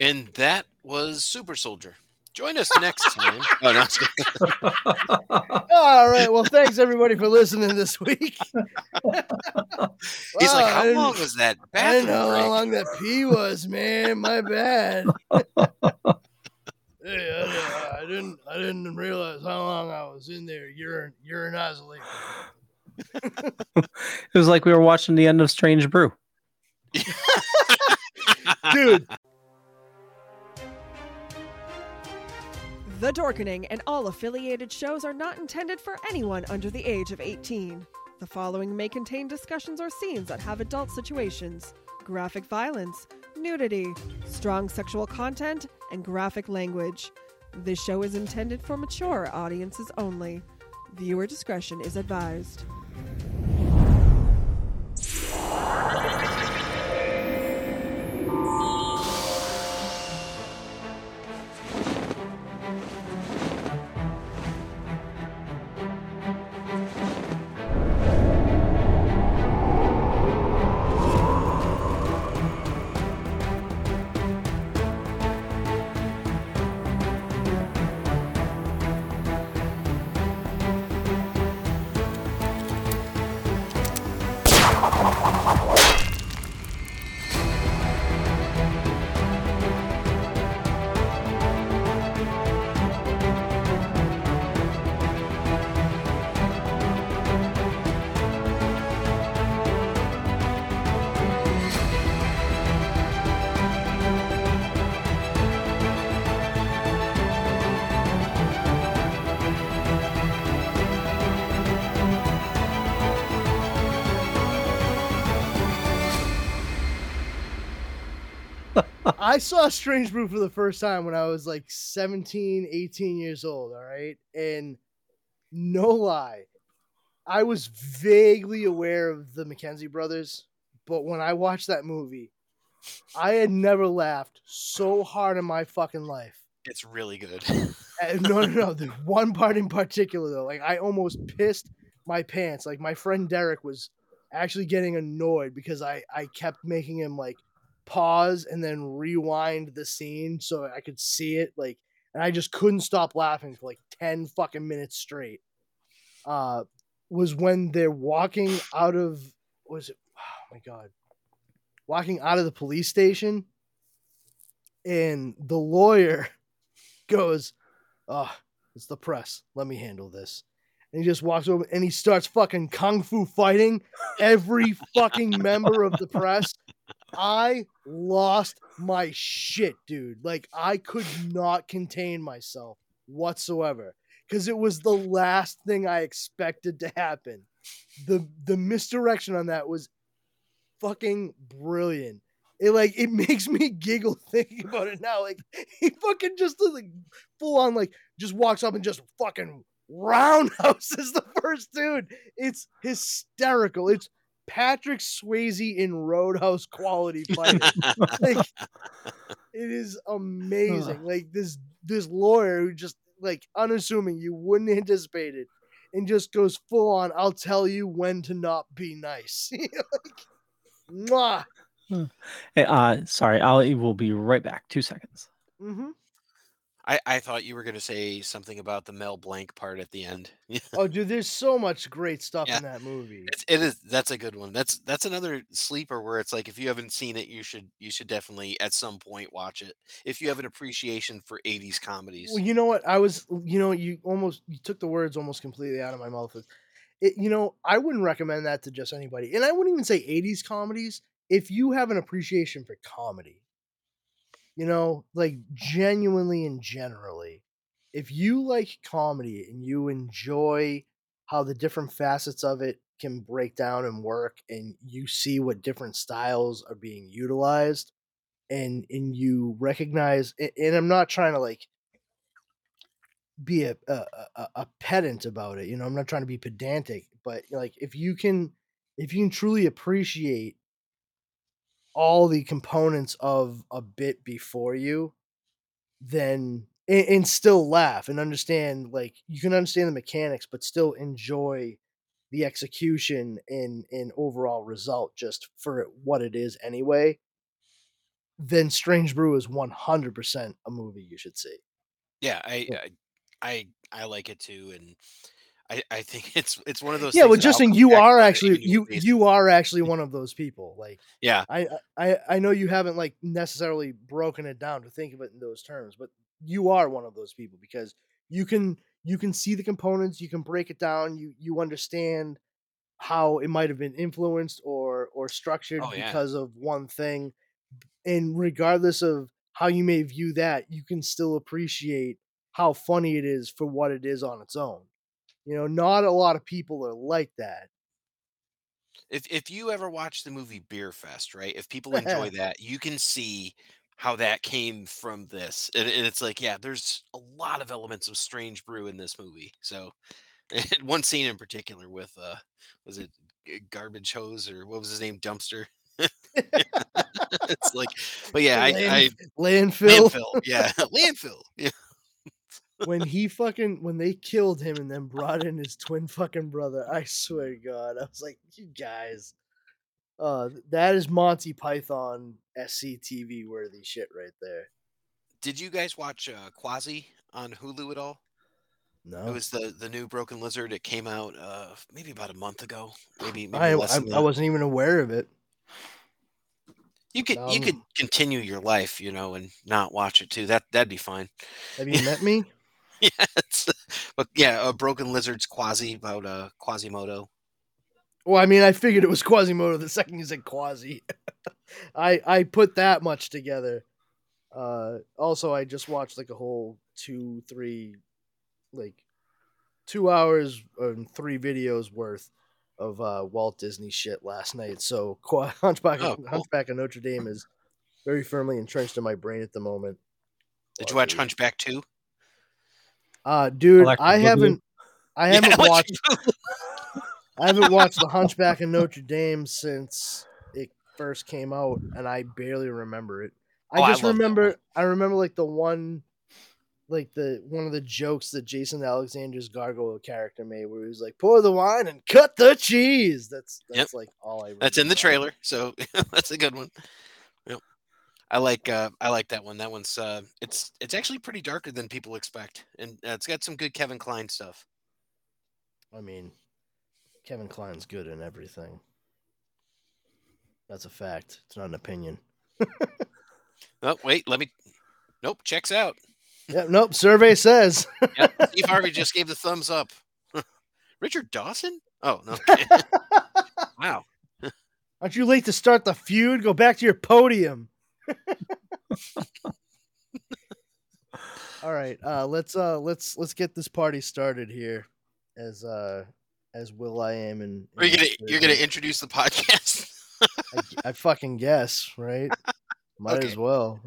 And that was Super Soldier. Join us next time. oh, no, it's All right. Well, thanks everybody for listening this week. He's like, Wow, I how long was that I bathroom didn't know break?" how long that pee was, man. My bad. hey, I, I didn't. I didn't realize how long I was in there urine urinizing. It was like we were watching the end of Strange Brew. Dude, The Dorkening and all affiliated shows are not intended for anyone under the age of 18. The following may contain discussions or scenes that have adult situations, graphic violence, nudity, strong sexual content, and graphic language. This show is intended for mature audiences only. Viewer discretion is advised. I saw Strange Brew for the first time when I was like 17, 18 years old. All right. And no lie, I was vaguely aware of the McKenzie brothers. But when I watched that movie, I had never laughed so hard in my fucking life. It's really good. Uh, no, no, no. The one part in particular, though, like I almost pissed my pants. Like my friend Derek was actually getting annoyed because I I kept making him like pause and then rewind the scene so I could see it. Like, and I just couldn't stop laughing for like ten fucking minutes straight. Uh, was when they're walking out of was it? Oh my god, walking out of the police station, and the lawyer goes oh, it's the press. Let me handle this. And he just walks over and he starts fucking kung fu fighting every fucking member of the press. I lost my shit, dude. Like I could not contain myself whatsoever because it was the last thing I expected to happen. The the misdirection on that was fucking brilliant. It like it makes me giggle thinking about it now. Like he fucking just like full on like just walks up and just fucking roundhouses the first dude. It's hysterical. It's Patrick Swayze in Roadhouse quality fighting. like it is amazing. Like this this lawyer who just like unassuming you wouldn't anticipate it and just goes full on I'll tell you when to not be nice. like, mwah. Hey, uh, sorry, I will be right back. Two seconds. hmm I, I thought you were going to say something about the Mel Blanc part at the end. Oh, dude, there's so much great stuff Yeah. in that movie. It's, it is that's a good one. That's that's another sleeper where it's like if you haven't seen it, you should you should definitely at some point watch it. If you have an appreciation for '80s comedies, Well, you know what? I was, you know, you almost you took the words almost completely out of my mouth. It, you know, I wouldn't recommend that to just anybody, and I wouldn't even say '80s comedies. If you have an appreciation for comedy, you know, like genuinely and generally, if you like comedy and you enjoy how the different facets of it can break down and work, and you see what different styles are being utilized, and and you recognize, and I'm not trying to like be a a- a pedant about it. You know, I'm not trying to be pedantic, but like if you can if you can truly appreciate all the components of a bit before you, then and, and still laugh and understand like you can understand the mechanics, but still enjoy the execution and and overall result just for what it is anyway. then Strange Brew is 100% a movie you should see. Yeah, I, Yeah. I I I like it too, and I I think it's it's one of those. Yeah, well, Justin, you are actually you basis. you are actually one of those people. Like yeah I I I know you haven't like necessarily broken it down to think of it in those terms, but you are one of those people because you can you can see the components, you can break it down, you you understand how it might have been influenced or or structured Oh, yeah. because of one thing. And regardless of how you may view that, you can still appreciate how funny it is for what it is on its own. You know, not a lot of people are like that. if if you ever watch the movie Beerfest, right? If people enjoy that, you can see how that came from this, and, and it's like, yeah, there's a lot of elements of Strange Brew in this movie. So, one scene in particular with uh, was it Garbage Hose or what was his name, Dumpster? it's like, but yeah, I, I landfill. landfill, yeah, landfill, yeah. When he fucking when they killed him and then brought in his twin fucking brother, I swear to God, I was like, you guys, uh, that is Monty Python SCTV worthy shit right there. Did you guys watch uh, Quasi on Hulu at all? No, It was the the new Broken Lizard. It came out uh maybe about a month ago. Maybe maybe I, less I, I wasn't even aware of it. You could you Um, could continue your life, you know, and not watch it too. That that'd be fine. Have you met me? yeah, but yeah, a Broken Lizard's Quasi about uh Quasimodo. Well, I mean, I figured it was Quasimodo the second you said Quasi. I I put that much together. Uh, also, I just watched like a whole two, three, like two hours and three videos worth of uh, Walt Disney shit last night. So Qua- Hunchback, Oh, cool. Hunchback of Notre Dame is very firmly entrenched in my brain at the moment. Did you watch Hunchback too? Uh, dude, Electric I haven't. I haven't Electric watched. I haven't watched The Hunchback of Notre Dame since it first came out, and I barely remember it. I Oh, just that remember. I remember like the one, like the one of the jokes that Jason Alexander's gargoyle character made, where he was like, "Pour the wine and cut the cheese." That's Yep. that's like all I. That's in the trailer, so that's a good one. Yep. I like uh I like that one. That one's uh it's it's actually pretty darker than people expect. And uh, it's got some good Kevin Kline stuff. I mean, Kevin Kline's good in everything. That's a fact. It's not an opinion. Oh, wait, let me Nope, checks out. Yeah, nope. Survey says. Yep. Steve Harvey just gave the thumbs up. Richard Dawson? Oh, no. wow. Aren't you late to start the feud? Go back to your podium. All right, uh, let's uh, let's let's get this party started here, as uh, as Will I am and Are you gonna you're gonna introduce the podcast? I, I fucking guess, right? Might Okay. as well.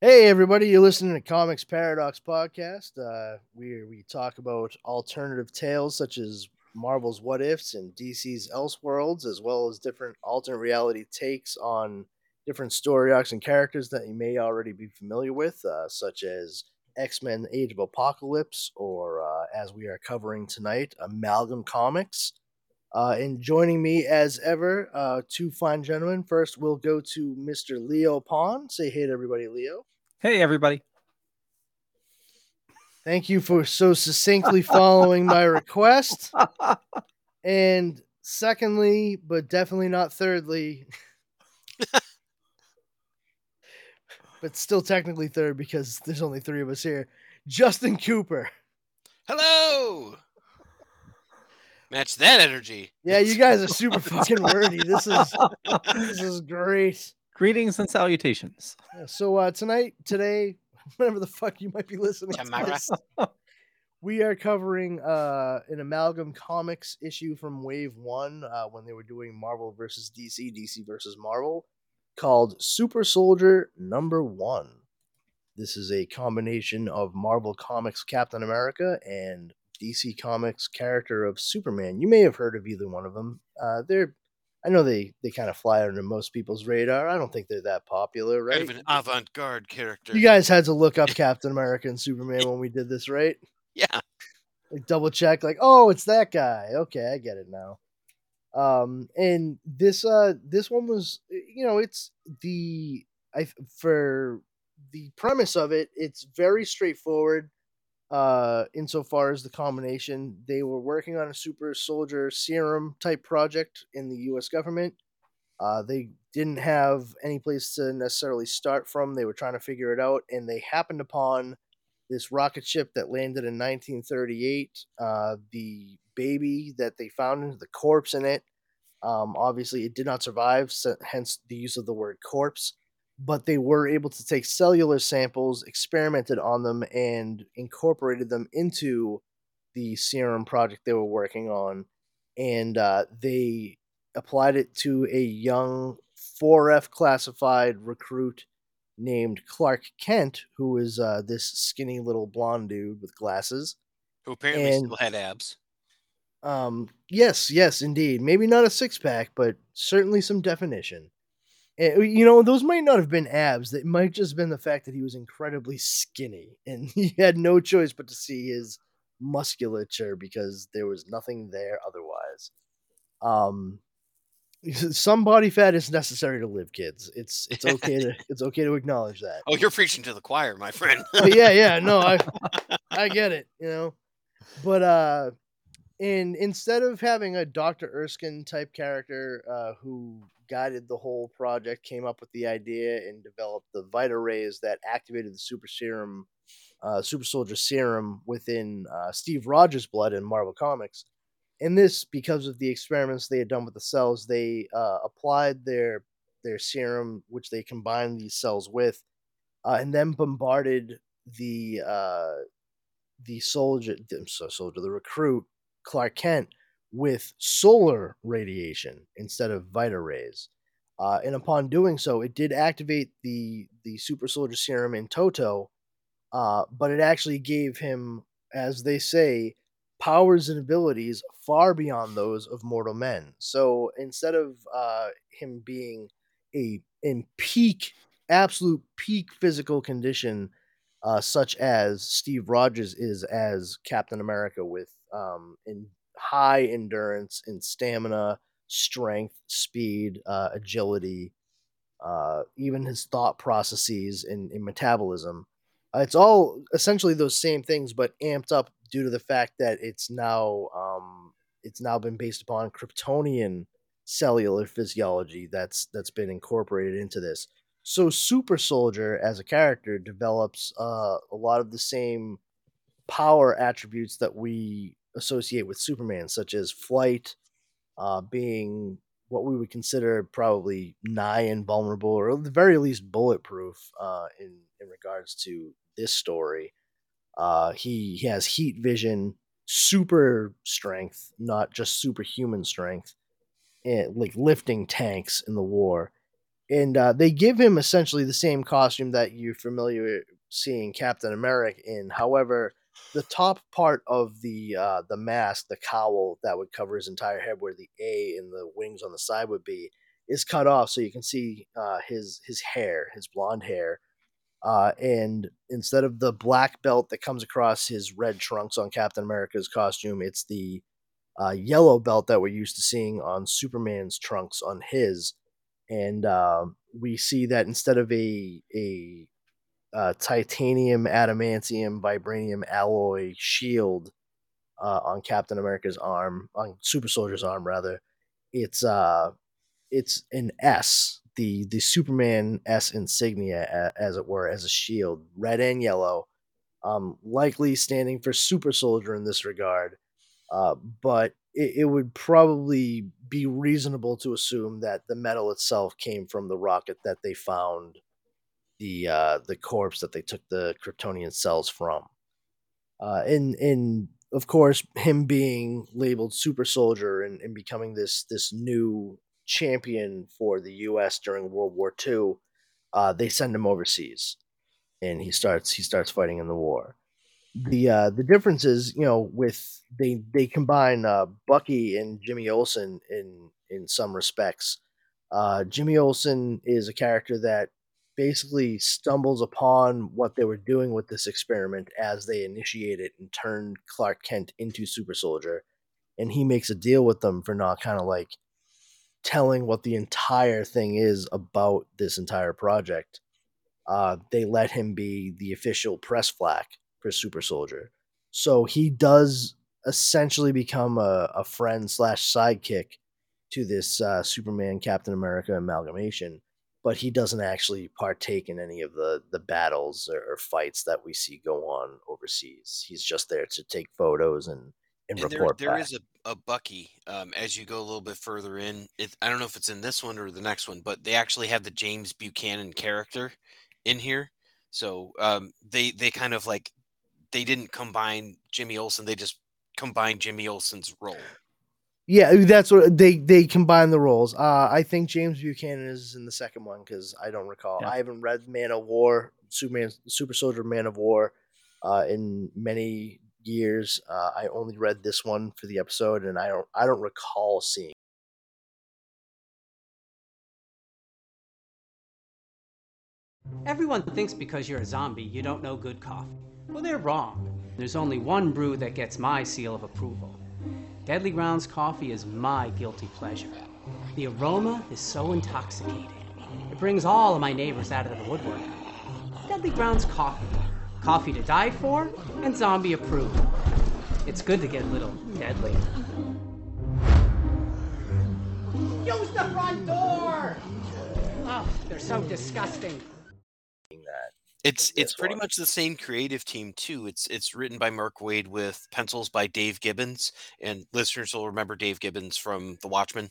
Hey everybody, you're listening to Comix Paradox podcast. Uh, we we talk about alternative tales such as Marvel's What Ifs and DC's Elseworlds, as well as different alternate reality takes on different story arcs and characters that you may already be familiar with, uh, such as X Men: Age of Apocalypse, or uh, as we are covering tonight, Amalgam Comics. Uh, and joining me as ever, uh, two fine gentlemen. First, we'll go to Mr. Leo Pond. Say hey to everybody, Leo. Hey, everybody. Thank you for so succinctly following my request. And secondly, but definitely not thirdly, but still technically third because there's only three of us here, Justin Cooper. Hello. Match that energy. Yeah, you guys are super fucking wordy. This is this is great. Greetings and salutations. Yeah, so uh, tonight, today, whenever the fuck you might be listening to this, we are covering uh, an amalgam comics issue from Wave One uh, when they were doing Marvel versus DC, DC versus Marvel, called Super Soldier Number One. This is a combination of Marvel Comics Captain America and DC Comics character of Superman. You may have heard of either one of them. Uh, they're, I know they they kind of fly under most people's radar. I don't think they're that popular, right? Kind of an avant-garde character. You guys had to look up Captain America and Superman when we did this, right? yeah. Like double check, like, oh, it's that guy. Okay, I get it now. Um, and this uh this one was you know it's the I for the premise of it it's very straightforward uh insofar as the combination. They were working on a super soldier serum type project in the US government. Uh they didn't have any place to necessarily start from. They were trying to figure it out and they happened upon this rocket ship that landed in 1938 uh the baby that they found in the corpse in it um, obviously, it did not survive, so hence the use of the word corpse. But they were able to take cellular samples, experimented on them, and incorporated them into the serum project they were working on. And uh, they applied it to a young 4F classified recruit named Clark Kent, who is uh, this skinny little blonde dude with glasses. Who apparently And- still had abs. Um, yes, yes, indeed. Maybe not a six pack, but certainly some definition. And, you know, those might not have been abs. It might just been the fact that he was incredibly skinny and he had no choice but to see his musculature because there was nothing there otherwise. Um, some body fat is necessary to live, kids. It's it's okay to it's okay to acknowledge that. Oh, you're preaching to the choir, my friend. Yeah, yeah, no, I I get it, you know. But uh and instead of having a Dr. Erskine type character uh who guided the whole project, came up with the idea and developed the Vita rays that activated the super serum uh super soldier serum within uh Steve Rogers' blood in Marvel Comics. And this because of the experiments they had done with the cells, they uh applied their their serum which they combined these cells with uh, and then bombarded the uh, the soldier, the so soldier, the recruit Clark Kent with solar radiation instead of Vita rays. Uh, and upon doing so, it did activate the the super soldier serum in Toto, uh, but it actually gave him, as they say, powers and abilities far beyond those of mortal men. So instead of uh, him being a in peak, absolute peak physical condition, uh, such as Steve Rogers is as Captain America, with um, in high endurance in stamina, strength, speed, uh, agility, uh, even his thought processes and, and metabolism. Uh, it's all essentially those same things, but amped up due to the fact that it's now um, it's now been based upon Kryptonian cellular physiology that's that's been incorporated into this. So Super Soldier as a character develops uh, a lot of the same power attributes that we associate with Superman, such as flight, uh, being what we would consider probably nigh invulnerable, or at the very least bulletproof uh, in in regards to this story. Uh, he he has heat vision, super strength, not just superhuman strength, and like lifting tanks in the war. And uh, they give him essentially the same costume that you're familiar seeing Captain America in. However, the top part of the uh, the mask, the cowl that would cover his entire head, where the A and the wings on the side would be, is cut off, so you can see uh, his his hair, his blonde hair. Uh, and instead of the black belt that comes across his red trunks on Captain America's costume, it's the uh, yellow belt that we're used to seeing on Superman's trunks on his. And uh, we see that instead of a a uh, titanium, adamantium, vibranium alloy shield uh, on Captain America's arm, on Super Soldier's arm rather. It's uh, it's an S, the the Superman S insignia, as it were, as a shield, red and yellow. Um, likely standing for Super Soldier in this regard, uh, but it, it would probably be reasonable to assume that the metal itself came from the rocket that they found the uh, the corpse that they took the Kryptonian cells from. Uh, and and of course, him being labeled super soldier and, and becoming this this new champion for the U.S. during World War II, uh, they send him overseas, and he starts he starts fighting in the war. The uh, the difference is, you know, with they they combine uh, Bucky and Jimmy Olsen in in some respects. Uh, Jimmy Olsen is a character that basically stumbles upon what they were doing with this experiment as they initiate it and turn Clark Kent into Super Soldier. And he makes a deal with them for not kind of like telling what the entire thing is about this entire project, uh, they let him be the official press flack for Super Soldier. So he does essentially become a, a friend slash sidekick to this uh, Superman Captain America amalgamation, but he doesn't actually partake in any of the the battles or, fights that we see go on overseas. He's just there to take photos and and, And there, report there back. is a, a Bucky um, as you go a little bit further in. It, I don't know if it's in this one or the next one, but they actually have the James Buchanan character in here. So um, they they kind of like they didn't combine Jimmy Olsen. They just combined Jimmy Olsen's role. Yeah, that's what they they combine the roles. Uh, I think James Buchanan is in the second one because I don't recall. Yeah. I haven't read Man of War, Superman, Super Soldier, Man of War, uh, in many years. Uh, I only read this one for the episode, and I don't I don't recall seeing. Everyone thinks because you're a zombie, you don't know good coffee. Well, they're wrong. There's only one brew that gets my seal of approval. Deadly Grounds coffee is my guilty pleasure. The aroma is so intoxicating. It brings all of my neighbors out of the woodwork. Deadly Grounds coffee. Coffee to die for and zombie approved. It's good to get a little deadly. Use the front door! Oh, they're so disgusting. that. It's it's pretty much the same creative team too. It's it's written by Mark Waid with pencils by Dave Gibbons, and listeners will remember Dave Gibbons from The Watchmen.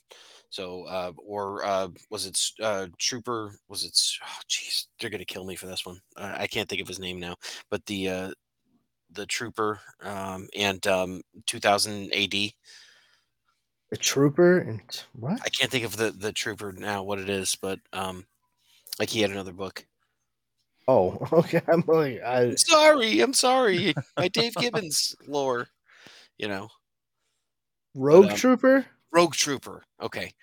So, uh, or uh, was it uh, Trooper? Was it? Oh, jeez, they're gonna kill me for this one. I can't think of his name now, but the uh, the Trooper um, and um, 2000 AD. A trooper and what? I can't think of the the Trooper now what it is, but um, like he had another book. Oh, okay. I'm like, I sorry, I'm sorry. My Dave Gibbons lore, you know. Rogue um, Trooper. Rogue Trooper. Okay,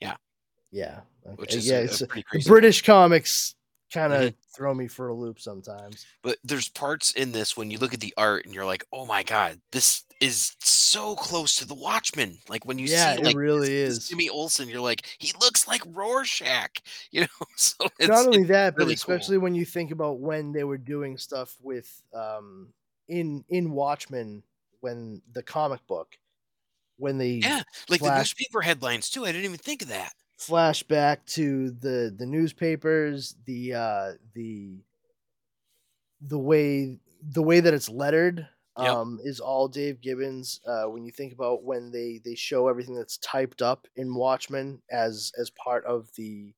Yeah, okay. which is yeah. a, a. British comics kind of Mhm. throw me for a loop sometimes. but there's parts in this when you look at the art and you're like, oh my god, this is so close to the Watchmen. Like when you Yeah, see it really this- is. Jimmy Olsen, you're like, he looks like Rorschach. You know, so it's Not only that, but really cool. especially when you think about when they were doing stuff with um in in Watchmen when the comic book when they yeah, like the newspaper headlines too. I didn't even think of that. Flashback to the the newspapers, the uh the the way the way that it's lettered Yep. um is all Dave Gibbons. Uh when you think about when they they show everything that's typed up in Watchmen as as part of the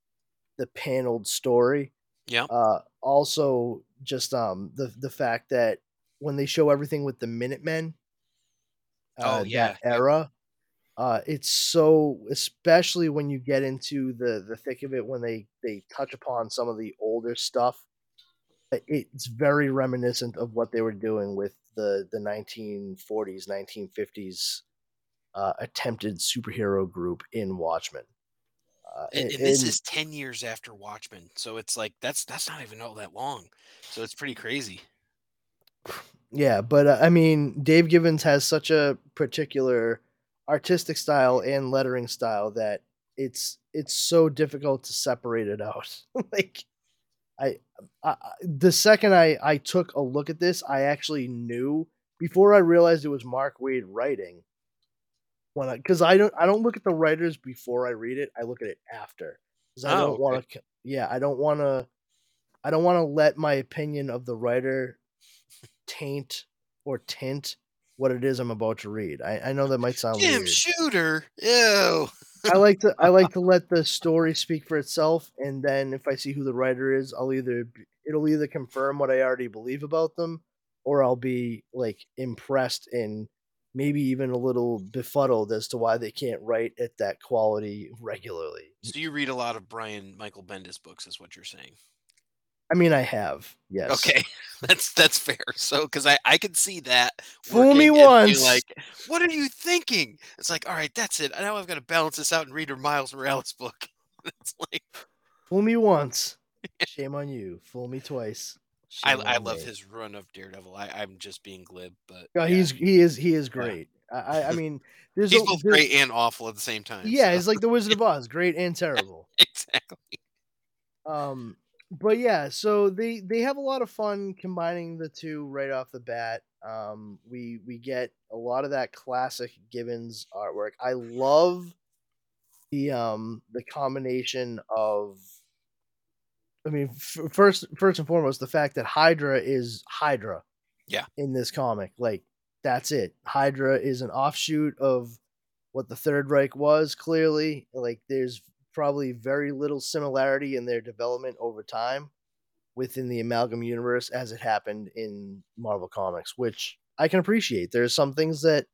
the paneled story. Yeah. Uh also just um the the fact that when they show everything with the Minutemen uh, Oh, yeah, era uh it's so especially when you get into the the thick of it when they they touch upon some of the older stuff it's very reminiscent of what they were doing with the the 1940s 1950s uh attempted superhero group in watchmen uh, And, and this and- is ten years after Watchmen, so it's like that's that's not even all that long. So it's pretty crazy. Yeah, but uh, I mean, Dave Gibbons has such a particular artistic style and lettering style that it's it's so difficult to separate it out. like, I, I the second I I took a look at this, I actually knew before I realized it was Mark Waid writing. When I because I don't I don't look at the writers before I read it. I look at it after because I Oh, don't want to. Yeah, I don't want to. I don't want to let my opinion of the writer taint or tint what it is I'm about to read. I, I know that might sound Jim weird. Shooter. Ew. I like to I like to let the story speak for itself, and then if I see who the writer is, I'll either it'll either confirm what I already believe about them, or I'll be like impressed and maybe even a little befuddled as to why they can't write at that quality regularly. So you read a lot of Brian Michael Bendis books, is what you're saying. I mean, I have yes. Okay, that's that's fair. So because I I could see that. Fool me working and being once. Like, what are you thinking? It's like, all right, that's it. Now I've got to balance this out and read her Miles Morales book. it's like Fool me once, shame on you. Fool me twice. I shame I love me. his run of Daredevil. I I'm just being glib, but Yeah, yeah. he's he is he is great. I, I- I mean, there's He's a- both there's- great and awful at the same time. Yeah, so- it's like the Wizard of Oz, great and terrible. exactly. Um, but yeah, so they they have a lot of fun combining the two right off the bat. Um, we we get a lot of that classic Gibbons artwork. I love the um the combination of. I mean, f- first first and foremost, the fact that Hydra is Hydra. Yeah. In this comic, like that's it. Hydra is an offshoot of what the Third Reich was. Clearly, like there's probably very little similarity in their development over time within the amalgam universe as it happened in Marvel Comics, which I can appreciate. There's some things that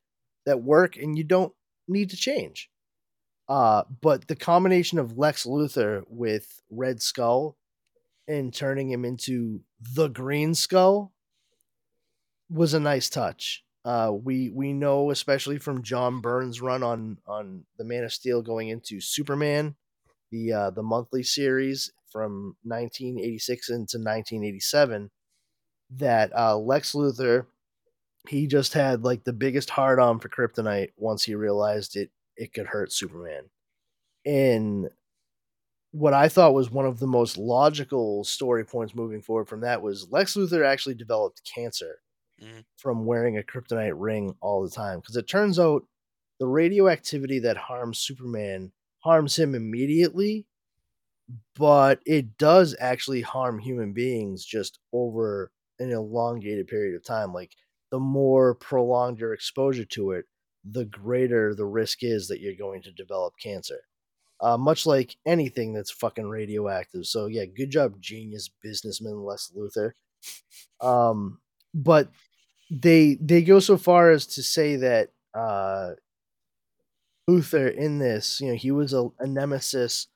that work and you don't need to change. Uh, but the combination of Lex Luthor with Red Skull and turning him into the Green Skull was a nice touch. Uh, we we know, especially from John Byrne's run on on the Man of Steel, going into Superman, the uh, the monthly series from 1986 into 1987, that uh, Lex Luthor he just had like the biggest hard on for Kryptonite once he realized it it could hurt Superman, and what I thought was one of the most logical story points moving forward from that was Lex Luthor actually developed cancer Mhm. from wearing a kryptonite ring all the time because it turns out the radioactivity that harms Superman harms him immediately, but it does actually harm human beings just over an elongated period of time. Like the more prolonged your exposure to it, the greater the risk is that you're going to develop cancer. Uh, much like anything that's fucking radioactive. So yeah, good job, genius businessman Lex Luthor. Um, but they they go so far as to say that uh, Luthor in this, you know, he was a, a nemesis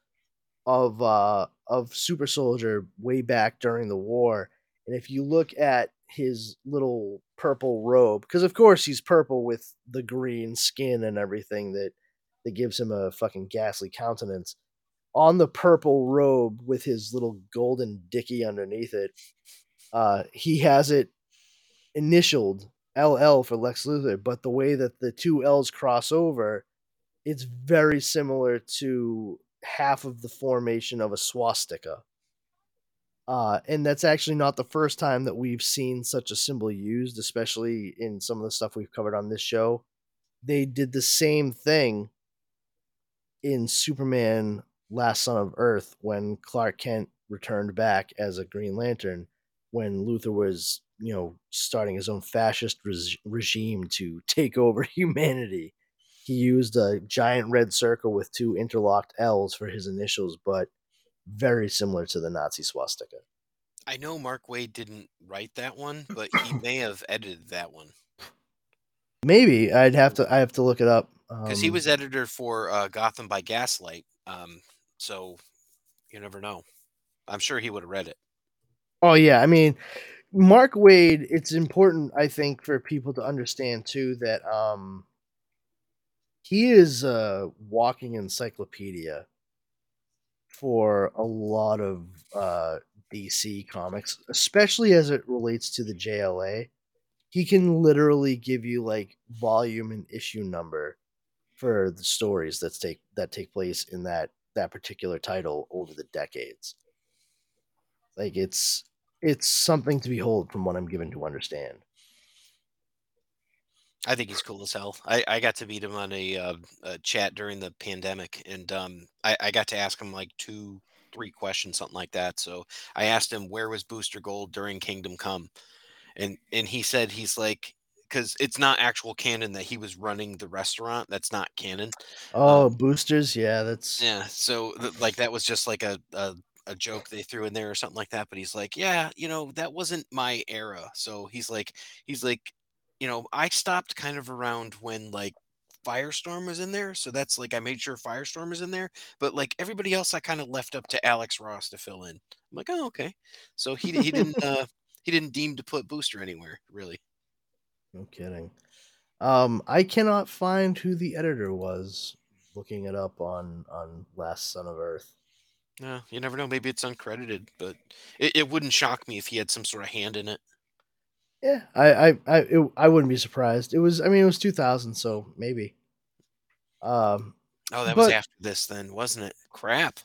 of uh, of Super Soldier way back during the war. And if you look at his little purple robe, because of course he's purple with the green skin and everything that that gives him a fucking ghastly countenance. On the purple robe with his little golden dicky underneath it, uh, he has it initialed LL for Lex Luthor, but the way that the two L's cross over, it's very similar to half of the formation of a swastika. Uh, and that's actually not the first time that we've seen such a symbol used, especially in some of the stuff we've covered on this show. They did the same thing in Superman Last Son of Earth when Clark Kent returned back as a Green Lantern when Luthor was, you know, starting his own fascist regime to take over humanity. He used a giant red circle with two interlocked L's for his initials, but very similar to the Nazi swastika. I know Mark Waid didn't write that one, but he may have edited that one Maybe I'd have to I have to look it up because he Um, was editor for uh, Gotham by Gaslight. Um, so you never know. I'm sure he would have read it. Oh yeah, I mean, Mark Waid. It's important, I think, for people to understand too that um, he is a walking encyclopedia for a lot of uh, DC comics, especially as it relates to the JLA. He can literally give you like volume and issue number for the stories that take that take place in that that particular title over the decades. Like it's it's something to behold from what I'm given to understand. I think he's cool as hell. I, I got to meet him on a, uh, a chat during the pandemic, and um, I, I got to ask him like two, three questions, something like that. So I asked him where was Booster Gold during Kingdom Come, and and he said he's like because it's not actual canon that he was running the restaurant. That's not canon. Oh, Um, boosters, yeah, that's Yeah. So th- like that was just like a, a a joke they threw in there or something like that. But he's like, yeah, you know, that wasn't my era. So he's like, he's like, you know, I stopped kind of around when like Firestorm was in there. So that's like I made sure Firestorm was in there. But like everybody else, I kind of left up to Alex Ross to fill in. I'm like, oh, okay. So he he didn't uh he didn't deem to put Booster anywhere really. no kidding. Um, I cannot find who the editor was. Looking it up on on Last Son of Earth. No, you never know. Maybe it's uncredited, but it, it wouldn't shock me if he had some sort of hand in it. Yeah, I I I, it, I wouldn't be surprised. It was I mean it was 2000, so maybe. Um, Oh, that was after this, then, wasn't it? Crap.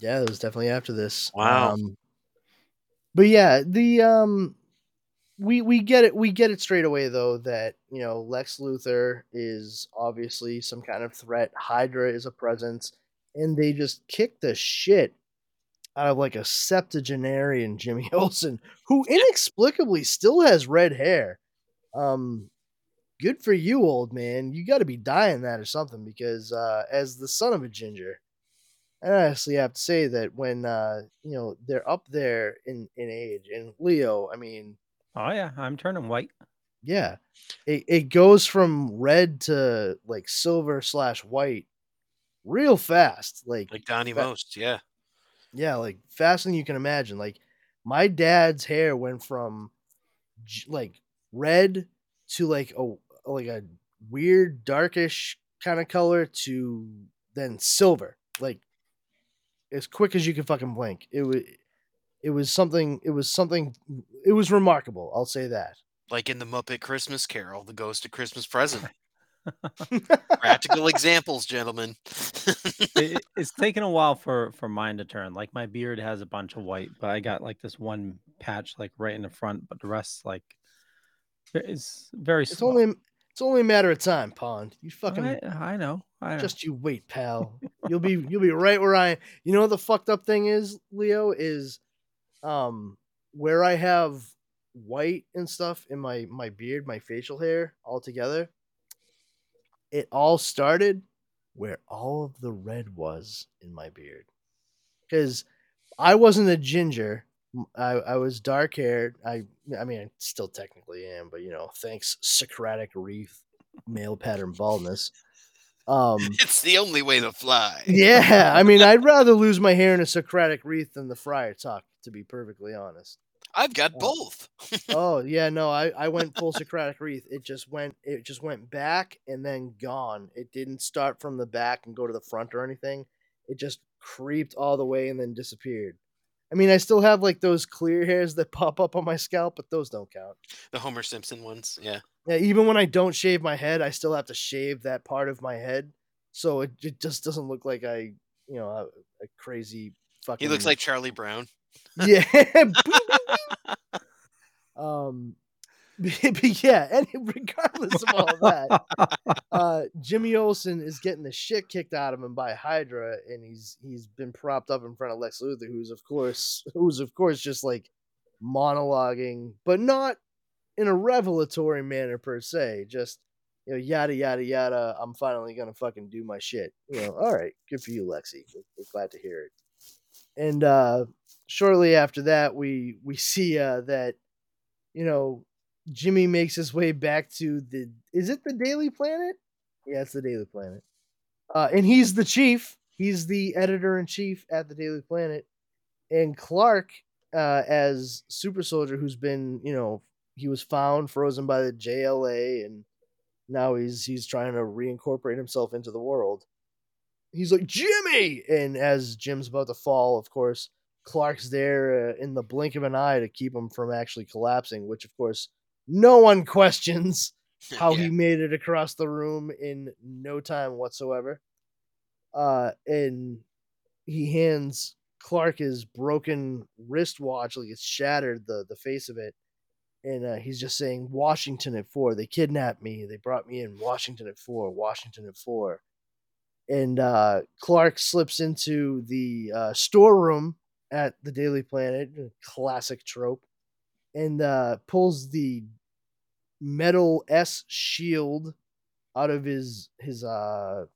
yeah, it was definitely after this. Wow. Um, but yeah, the um, we we get it we get it straight away though that you know Lex Luthor is obviously some kind of threat. Hydra is a presence, and they just kick the shit out of like a septuagenarian Jimmy Olsen, who inexplicably still has red hair. Um, good for you, old man. You got to be dying that or something because uh, as the son of a ginger, I honestly have to say that when uh, you know they're up there in in age, and Leo, I mean, Oh yeah, I'm turning white. yeah, it it goes from red to like silver slash white real fast. Like Like Donnie That- Most, yeah. Yeah, like faster than you can imagine. Like my dad's hair went from like red to like a like a weird darkish kind of color to then silver. Like as quick as you can fucking blink. It was it was something it was something it was remarkable, I'll say that. Like in the Muppet Christmas Carol, the Ghost of Christmas Present. Practical examples, gentlemen. It, it- it's taken a while for for mine to turn. Like my beard has a bunch of white, but I got like this one patch like right in the front, but the rest like it's very It's slow. only it's only a matter of time, Pond. You fucking I, I know. I know. Just you wait, pal. You'll be you'll be right where I am. You know what the fucked up thing is, Leo, is um where I have white and stuff in my my beard, my facial hair all together. It all started where all of the red was in my beard. Cuz I wasn't a ginger. I was dark haired. I I mean I still technically am, but you know, thanks Socratic wreath, male pattern baldness. Um it's the only way to fly. yeah, I mean, I'd rather lose my hair in a Socratic wreath than the friar tuck, to be perfectly honest. I've got Oh. both. Oh yeah, no, I, I went full Socratic wreath. It just went it just went back and then gone. It didn't start from the back and go to the front or anything. It just creeped all the way and then disappeared. I mean, I still have like those clear hairs that pop up on my scalp, but those don't count. The Homer Simpson ones, yeah. Yeah, even when I don't shave my head, I still have to shave that part of my head, so it, it just doesn't look like I, you know, a, a crazy fucking. He looks like Charlie Brown. Yeah. um, but yeah. And regardless of all that, uh, Jimmy Olsen is getting the shit kicked out of him by Hydra, and he's he's been propped up in front of Lex Luthor, who's of course who's of course just like monologuing, but not in a revelatory manner per se. Just you know, yada yada yada. I'm finally gonna fucking do my shit. You know, all right, good for you, Lexi. We're, we're glad to hear it. And uh, shortly after that, we we see uh, that you know Jimmy makes his way back to the is it the Daily Planet? Yeah, it's the Daily Planet. Uh, and he's the chief. He's the editor in chief at the Daily Planet. And Clark, uh, as Super Soldier, who's been you know he was found frozen by the JLA, and now he's he's trying to reincorporate himself into the world. He's like Jimmy, and as Jim's about to fall, of course, Clark's there uh, in the blink of an eye to keep him from actually collapsing. Which, of course, no one questions how Yeah. he made it across the room in no time whatsoever. Uh, and he hands Clark his broken wristwatch, like it's shattered the the face of it, and uh, he's just saying Washington at four. They kidnapped me. They brought me in. Washington at four. Washington at four. And uh, Clark slips into the uh, storeroom at the Daily Planet, a classic trope, and uh, pulls the metal S shield out of his his uh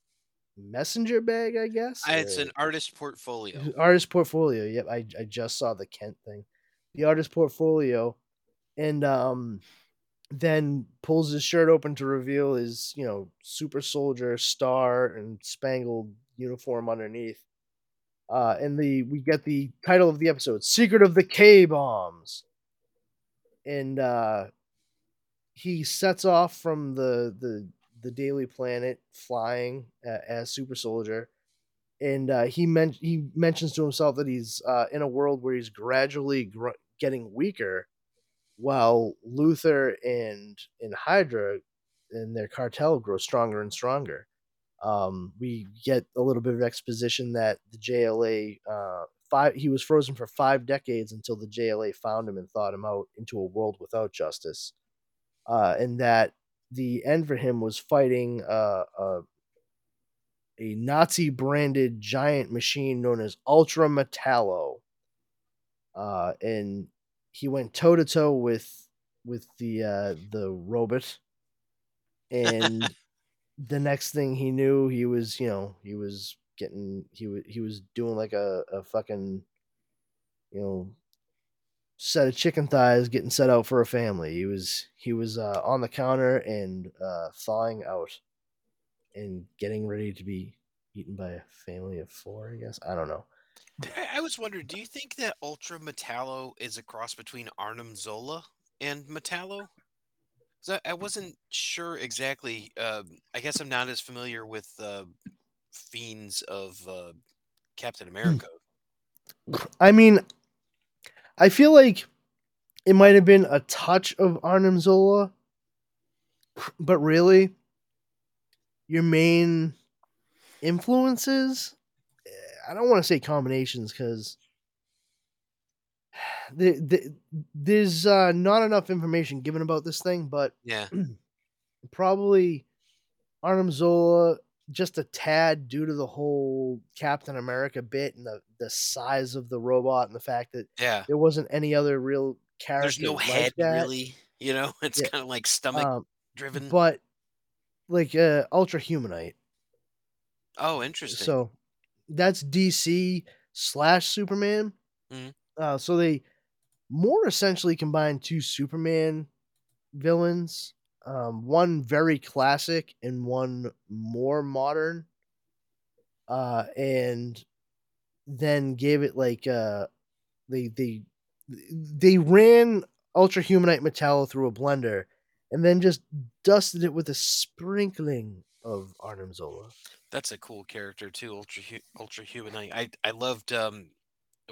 messenger bag, I guess. Uh, It's or- an artist portfolio. artist portfolio. Yep, I I just saw the Kent thing. The artist portfolio, and um, then pulls his shirt open to reveal his you know super soldier star and spangled uniform underneath. Uh, and the we get the title of the episode, "Secret of the K Bombs," and uh, he sets off from the the the Daily Planet flying uh, as super soldier and uh, he men- he mentions to himself that he's uh, in a world where he's gradually gr- getting weaker, while Luthor and and Hydra and their cartel grow stronger and stronger. Um, we get a little bit of exposition that the JLA uh, five he was frozen for five decades until the JLA found him and thawed him out into a world without justice, uh, and that the end for him was fighting uh, a a Nazi branded giant machine known as Ultra Metallo. Uh, and he went toe to toe with with the uh, the robot, and the next thing he knew, he was you know he was getting he was he was doing like a, a fucking you know set of chicken thighs getting set out for a family. He was he was uh, on the counter and uh, thawing out and getting ready to be eaten by a family of four. I guess I don't know. I, was wondering, do you think that Ultra Metallo is a cross between Arnim Zola and Metallo? 'Cause I, wasn't sure exactly. Um, I guess I'm not as familiar with uh, fiends of uh, Captain America. I mean, I feel like it might have been a touch of Arnim Zola, but really, your main influences. eh, I don't want to say combinations because the, the, there's uh, not enough information given about this thing, but Yeah. probably Arnim Zola just a tad due to the whole Captain America bit and the, the size of the robot and the fact that Yeah. there wasn't any other real character. There's no like head that. really. You know, it's Yeah. kind of like stomach Um, driven. but like uh, Ultra Humanite. oh, interesting. So that's DC slash Superman. Mhm. Uh, so they more essentially combined two Superman villains, um, one very classic and one more modern, uh, and then gave it like uh, they they they ran Ultra Humanite Metallo through a blender, and then just dusted it with a sprinkling of Arnim Zola. That's a cool character too, Ultra Ultra Humanite. I I loved um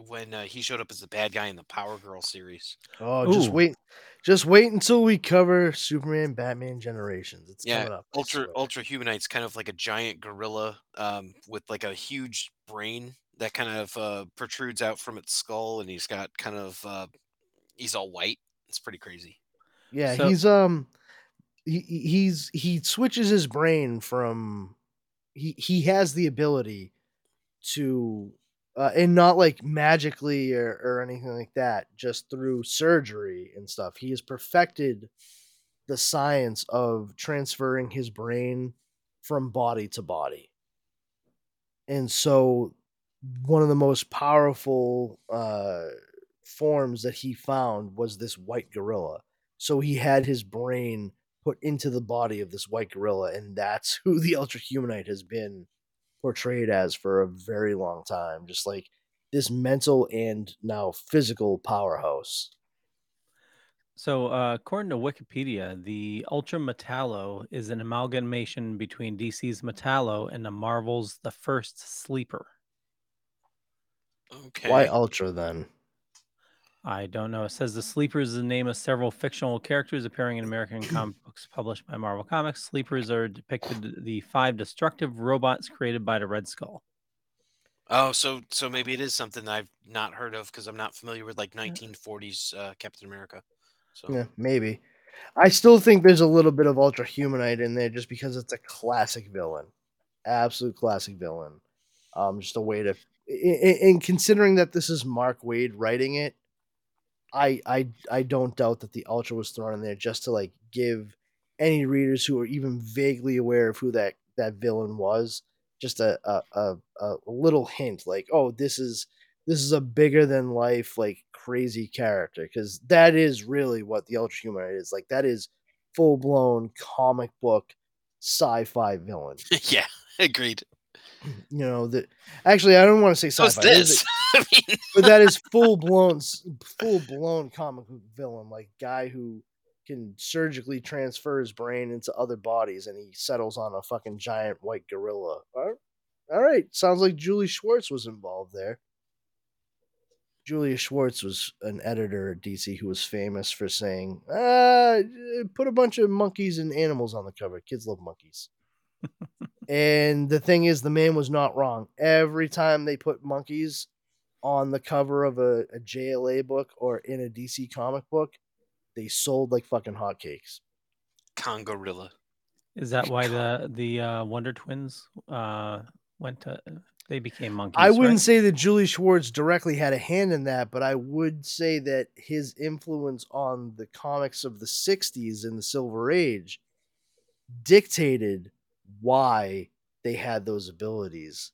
when uh, he showed up as the bad guy in the Power Girl series. Oh, just wait, just wait until we cover Superman, Batman Generations. It's Yeah, coming up. Ultra. Ultra Humanite's kind of like a giant gorilla um, with like a huge brain that kind of uh, protrudes out from its skull, and he's got kind of uh, he's all white. It's pretty crazy. Yeah, So- he's um, he he- he's he switches his brain from he he has the ability to uh, and not like magically or, or anything like that, just through surgery and stuff. He has perfected the science of transferring his brain from body to body. And so one of the most powerful uh, forms that he found was this white gorilla. So he had his brain put into the body of this white gorilla, and that's who the Ultra Humanite has been portrayed as for a very long time. Just like this mental and now physical powerhouse. So, uh, according to Wikipedia, the Ultra Metallo is an amalgamation between DC's Metallo and the Marvel's The First Sleeper. Okay. Why Ultra then? I don't know. It says the Sleepers is the name of several fictional characters appearing in American comic books published by Marvel Comics. Sleepers are depicted the five destructive robots created by the Red Skull. Oh, so so maybe it is something I've not heard of because I'm not familiar with like 1940s uh, Captain America. So Yeah, maybe. I still think there's a little bit of Ultra Humanite in there just because it's a classic villain. Absolute classic villain. Um, just a way to and considering that this is Mark Waid writing it, I I I don't doubt that the Ultra was thrown in there just to like give any readers who are even vaguely aware of who that that villain was just a a, a, a little hint like oh this is this is a bigger than life like crazy character because that is really what the Ultra Humanite is like that is full blown comic book sci-fi villain yeah, agreed. you know that actually I don't want to say So it's sci-fi it is a- this. I mean, but that is full blown full blown comic book villain like guy who can surgically transfer his brain into other bodies and he settles on a fucking giant white gorilla all right, all right. sounds like julie schwartz was involved there Julia Schwartz was an editor at DC who was famous for saying, uh, put a bunch of monkeys and animals on the cover. Kids love monkeys. and the thing is, the man was not wrong. Every time they put monkeys on the cover of a, a JLA book or in a DC comic book, they sold like fucking hotcakes. Congorilla. Is that why the the uh, Wonder Twins uh, went to? They became monkeys. I wouldn't right? say that Julie Schwartz directly had a hand in that, but I would say that his influence on the comics of the 60s and the Silver Age dictated why they had those abilities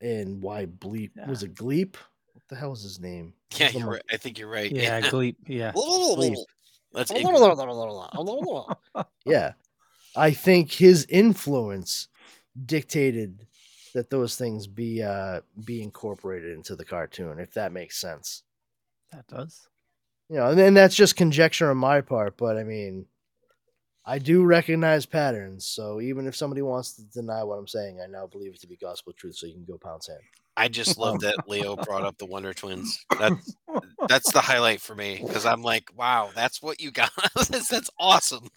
and why Bleep was Yeah. it Gleep? What the hell was his name? Yeah, you're right. I think you're right. Yeah, Gleep. Yeah. Gleep. That's yeah. I think his influence dictated that those things be uh be incorporated into the cartoon, if that makes sense. That does. You know, and then that's just conjecture on my part, but I mean I do recognize patterns, so even if somebody wants to deny what I'm saying, I now believe it to be gospel truth, so you can go pound sand. I just love that Leo brought up the Wonder Twins. That's that's the highlight for me because I'm like, wow, that's what you got. that's, that's awesome.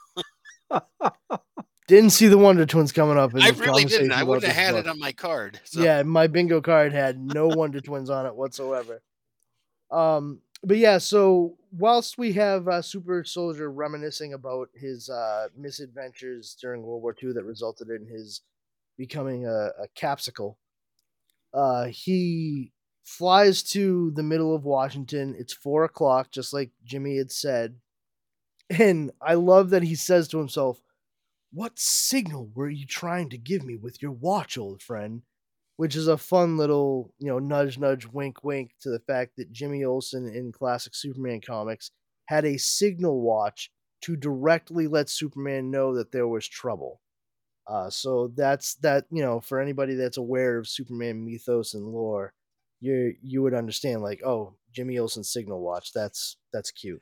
Didn't see the Wonder Twins coming up. In I really didn't. I wouldn't have had book. it on my card. So. Yeah, my bingo card had no Wonder Twins on it whatsoever. Um, but yeah, so whilst we have uh, Super Soldier reminiscing about his uh, misadventures during World War II that resulted in his becoming a, a capsicle, uh, he flies to the middle of Washington. It's four o'clock, just like Jimmy had said. And I love that he says to himself, What signal were you trying to give me with your watch, old friend? Which is a fun little, you know, nudge, nudge, wink, wink to the fact that Jimmy Olsen in classic Superman comics had a signal watch to directly let Superman know that there was trouble. Uh, so that's that, you know, for anybody that's aware of Superman mythos and lore, you you would understand like, oh, Jimmy Olsen's signal watch. That's that's cute.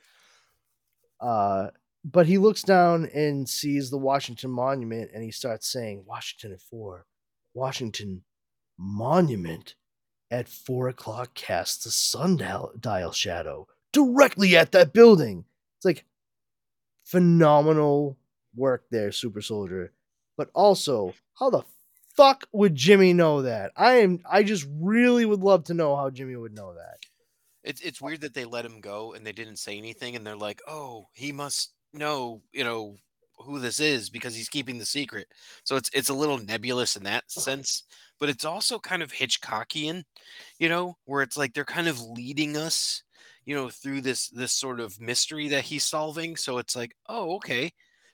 Uh, but he looks down and sees the Washington Monument, and he starts saying, "Washington at four, Washington Monument at four o'clock casts a sundial dial shadow directly at that building." It's like phenomenal work there, Super Soldier. But also, how the fuck would Jimmy know that? I am. I just really would love to know how Jimmy would know that. It's it's weird that they let him go and they didn't say anything, and they're like, "Oh, he must know, you know, who this is because he's keeping the secret." So it's it's a little nebulous in that sense, but it's also kind of Hitchcockian, you know, where it's like they're kind of leading us, you know, through this this sort of mystery that he's solving. So it's like, "Oh, okay,"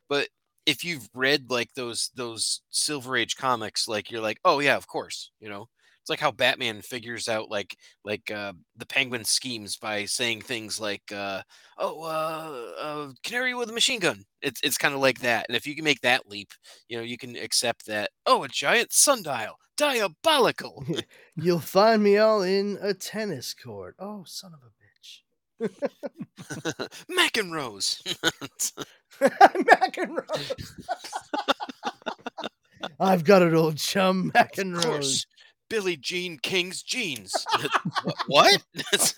but if you've read like those those Silver Age comics, like you're like, "Oh yeah, of course," you know. It's like how Batman figures out like like uh, the Penguin schemes by saying things like, uh, "Oh, uh, uh, canary with a machine gun." It's it's kind of like that. And if you can make that leap, you know, you can accept that. Oh, a giant sundial, diabolical. You'll find me all in a tennis court. Oh, son of a bitch. McEnroe's. Rose. I've got an old chum, of McEnroe. course, Billie Jean King's jeans. What?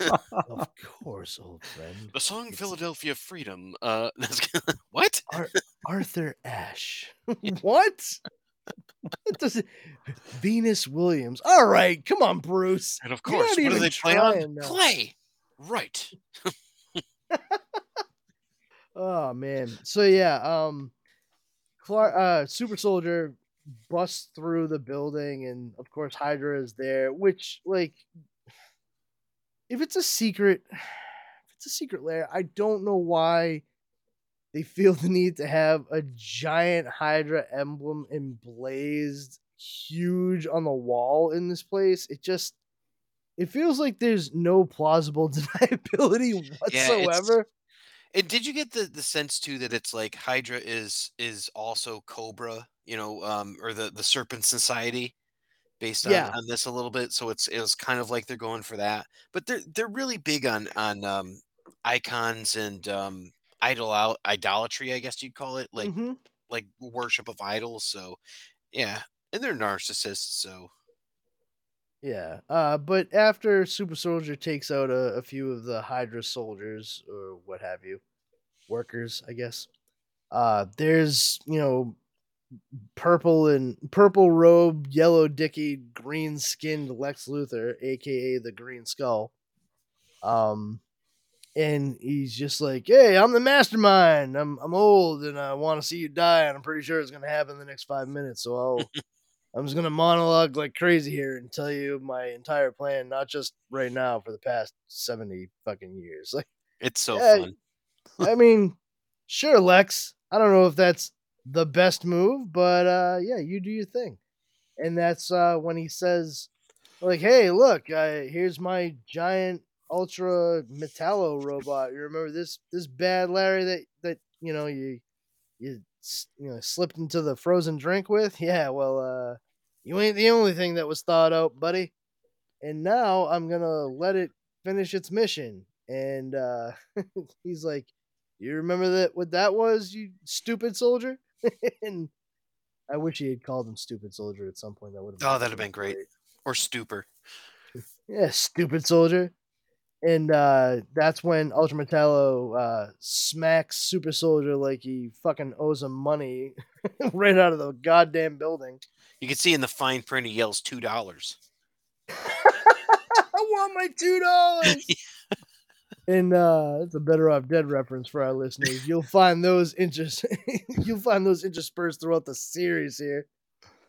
Of course, old friend. the song It's- Philadelphia Freedom. Uh, what? Ar- Arthur Ashe. what? That doesn't- Venus Williams. All right, come on, Bruce. And of course, not what do they play on? trying now. Play. Right. Oh man. So yeah, um Clark uh Super Soldier busts through the building and of course Hydra is there, which like if it's a secret if it's a secret lair, I don't know why they feel the need to have a giant Hydra emblem emblazed huge on the wall in this place. It just it feels like there's no plausible deniability whatsoever. And did you get the the sense too that it's like Hydra is is also Cobra, you know, um, or the the Serpent Society, based on, Yeah. on this a little bit. So it's it's kind of like they're going for that, but they're they're really big on on um, icons and um, idol idolatry, I guess you'd call it, like Mhm. like worship of idols. So yeah, and they're narcissists. So Yeah. Uh, but after Super Soldier takes out a, a few of the Hydra soldiers or what have you, workers, I guess. Uh, there's you know purple and purple robe, yellow dicky, green skinned Lex Luthor, aka the Green Skull. Um, and he's just like, "Hey, I'm the mastermind. I'm I'm old and I want to see you die, and I'm pretty sure it's gonna happen in the next five minutes. So I'll I'm just gonna monologue like crazy here and tell you my entire plan, not just right now for the past seventy fucking years. Like, It's so Yeah, fun. I mean, sure, Lex. I don't know if that's the best move, but uh, yeah, you do your thing. And that's uh, when he says, like, "Hey, look, uh, here's my giant ultra metallo robot. You remember this this bad Larry that that you know you you you know slipped into the frozen drink with? Yeah, well, uh, you ain't the only thing that was thought out, buddy. And now I'm gonna let it finish its mission." And uh, he's like, "You remember that what that was, you stupid soldier?" and I wish he had called him stupid soldier at some point. That would have Oh, that'd have been great. Or stupor. Yeah, stupid soldier. And uh, that's when Ultra Metallo uh, smacks Super Soldier like he fucking owes him money right out of the goddamn building. You can see in the fine print he yells two dollars. I want my two dollars. And uh, it's a better off dead reference for our listeners. You'll find those interest. you'll find those interspersed throughout the series here.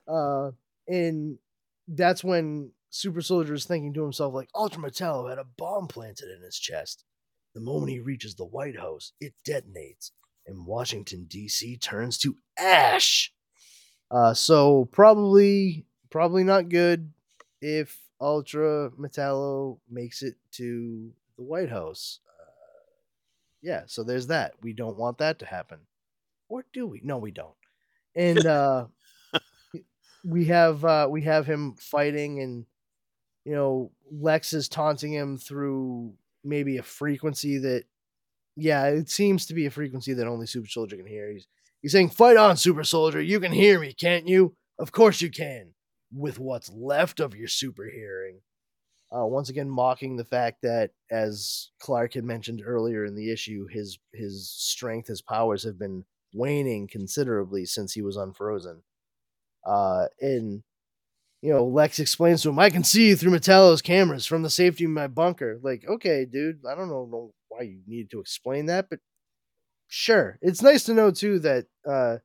Uh, and that's when Super Soldier is thinking to himself, like, Ultra Metallo had a bomb planted in his chest. The moment he reaches the White House, it detonates, and Washington D.C. turns to ash. Uh, so probably, probably not good if Ultra Metallo makes it to the White House. Uh, yeah, so there's that. We don't want that to happen, or do we? No, we don't. And uh, we have uh, we have him fighting, and you know Lex is taunting him through maybe a frequency that, yeah, it seems to be a frequency that only Super Soldier can hear. He's he's saying, "Fight on, Super Soldier! You can hear me, can't you? Of course you can." With what's left of your super hearing, uh, once again mocking the fact that, as Clark had mentioned earlier in the issue, his his strength, his powers have been waning considerably since he was unfrozen. Uh, and you know, Lex explains to him, "I can see you through Metallo's cameras from the safety of my bunker." Like, okay, dude, I don't know, why you needed to explain that, but sure. It's nice to know too that uh,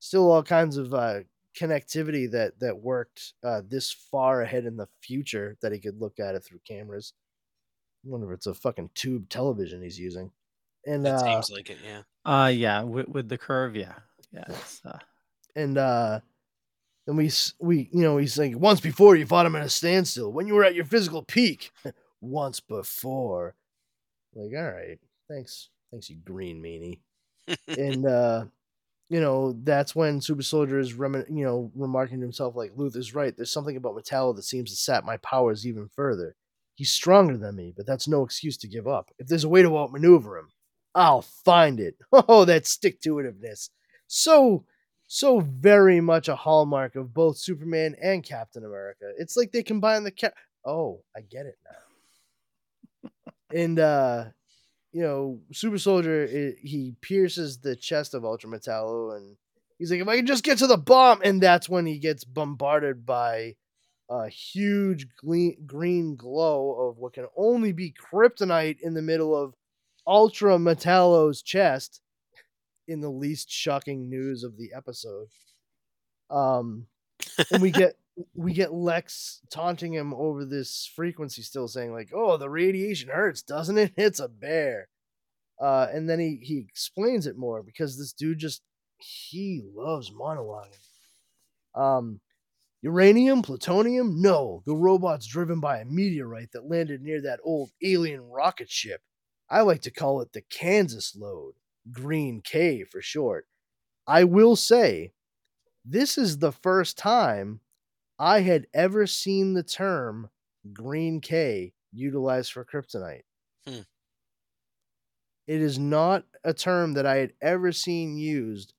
still all kinds of uh, connectivity that that worked uh, this far ahead in the future that he could look at it through cameras. I wonder if it's a fucking tube television he's using. And It uh, seems like it, yeah. Uh, yeah, with, with the curve, yeah, yeah. It's, uh, and uh then we we you know he's like once before you fought him at a standstill when you were at your physical peak once before like all right thanks thanks you green meanie and uh you know that's when super soldier is remin- you know remarking to himself like luthor's right. There's something about metallo that seems to sap my powers even further. He's stronger than me but that's no excuse to give up. If there's a way to outmaneuver him i'll find it. Oh that stick to itiveness so so very much a hallmark of both superman and captain america. It's like they combine the cap oh i get it now. And uh you know, Super Soldier, i he pierces the chest of Ultra Metallo, and he's like, if I can just get to the bomb, and that's when he gets bombarded by a huge green glow of what can only be kryptonite in the middle of Ultra Metallo's chest. In the least shocking news of the episode, um, and we get we get Lex taunting him over this frequency, still saying like, "Oh, the radiation hurts, doesn't it? It's a bear." Uh, and then he he explains it more because this dude just he loves monologuing. Um, uranium, plutonium? No, the robot's driven by a meteorite that landed near that old alien rocket ship. I like to call it the Kansas load, Green K for short. I will say, this is the first time I had ever seen the term Green K utilized for kryptonite. Hmm. It is not a term that I had ever seen used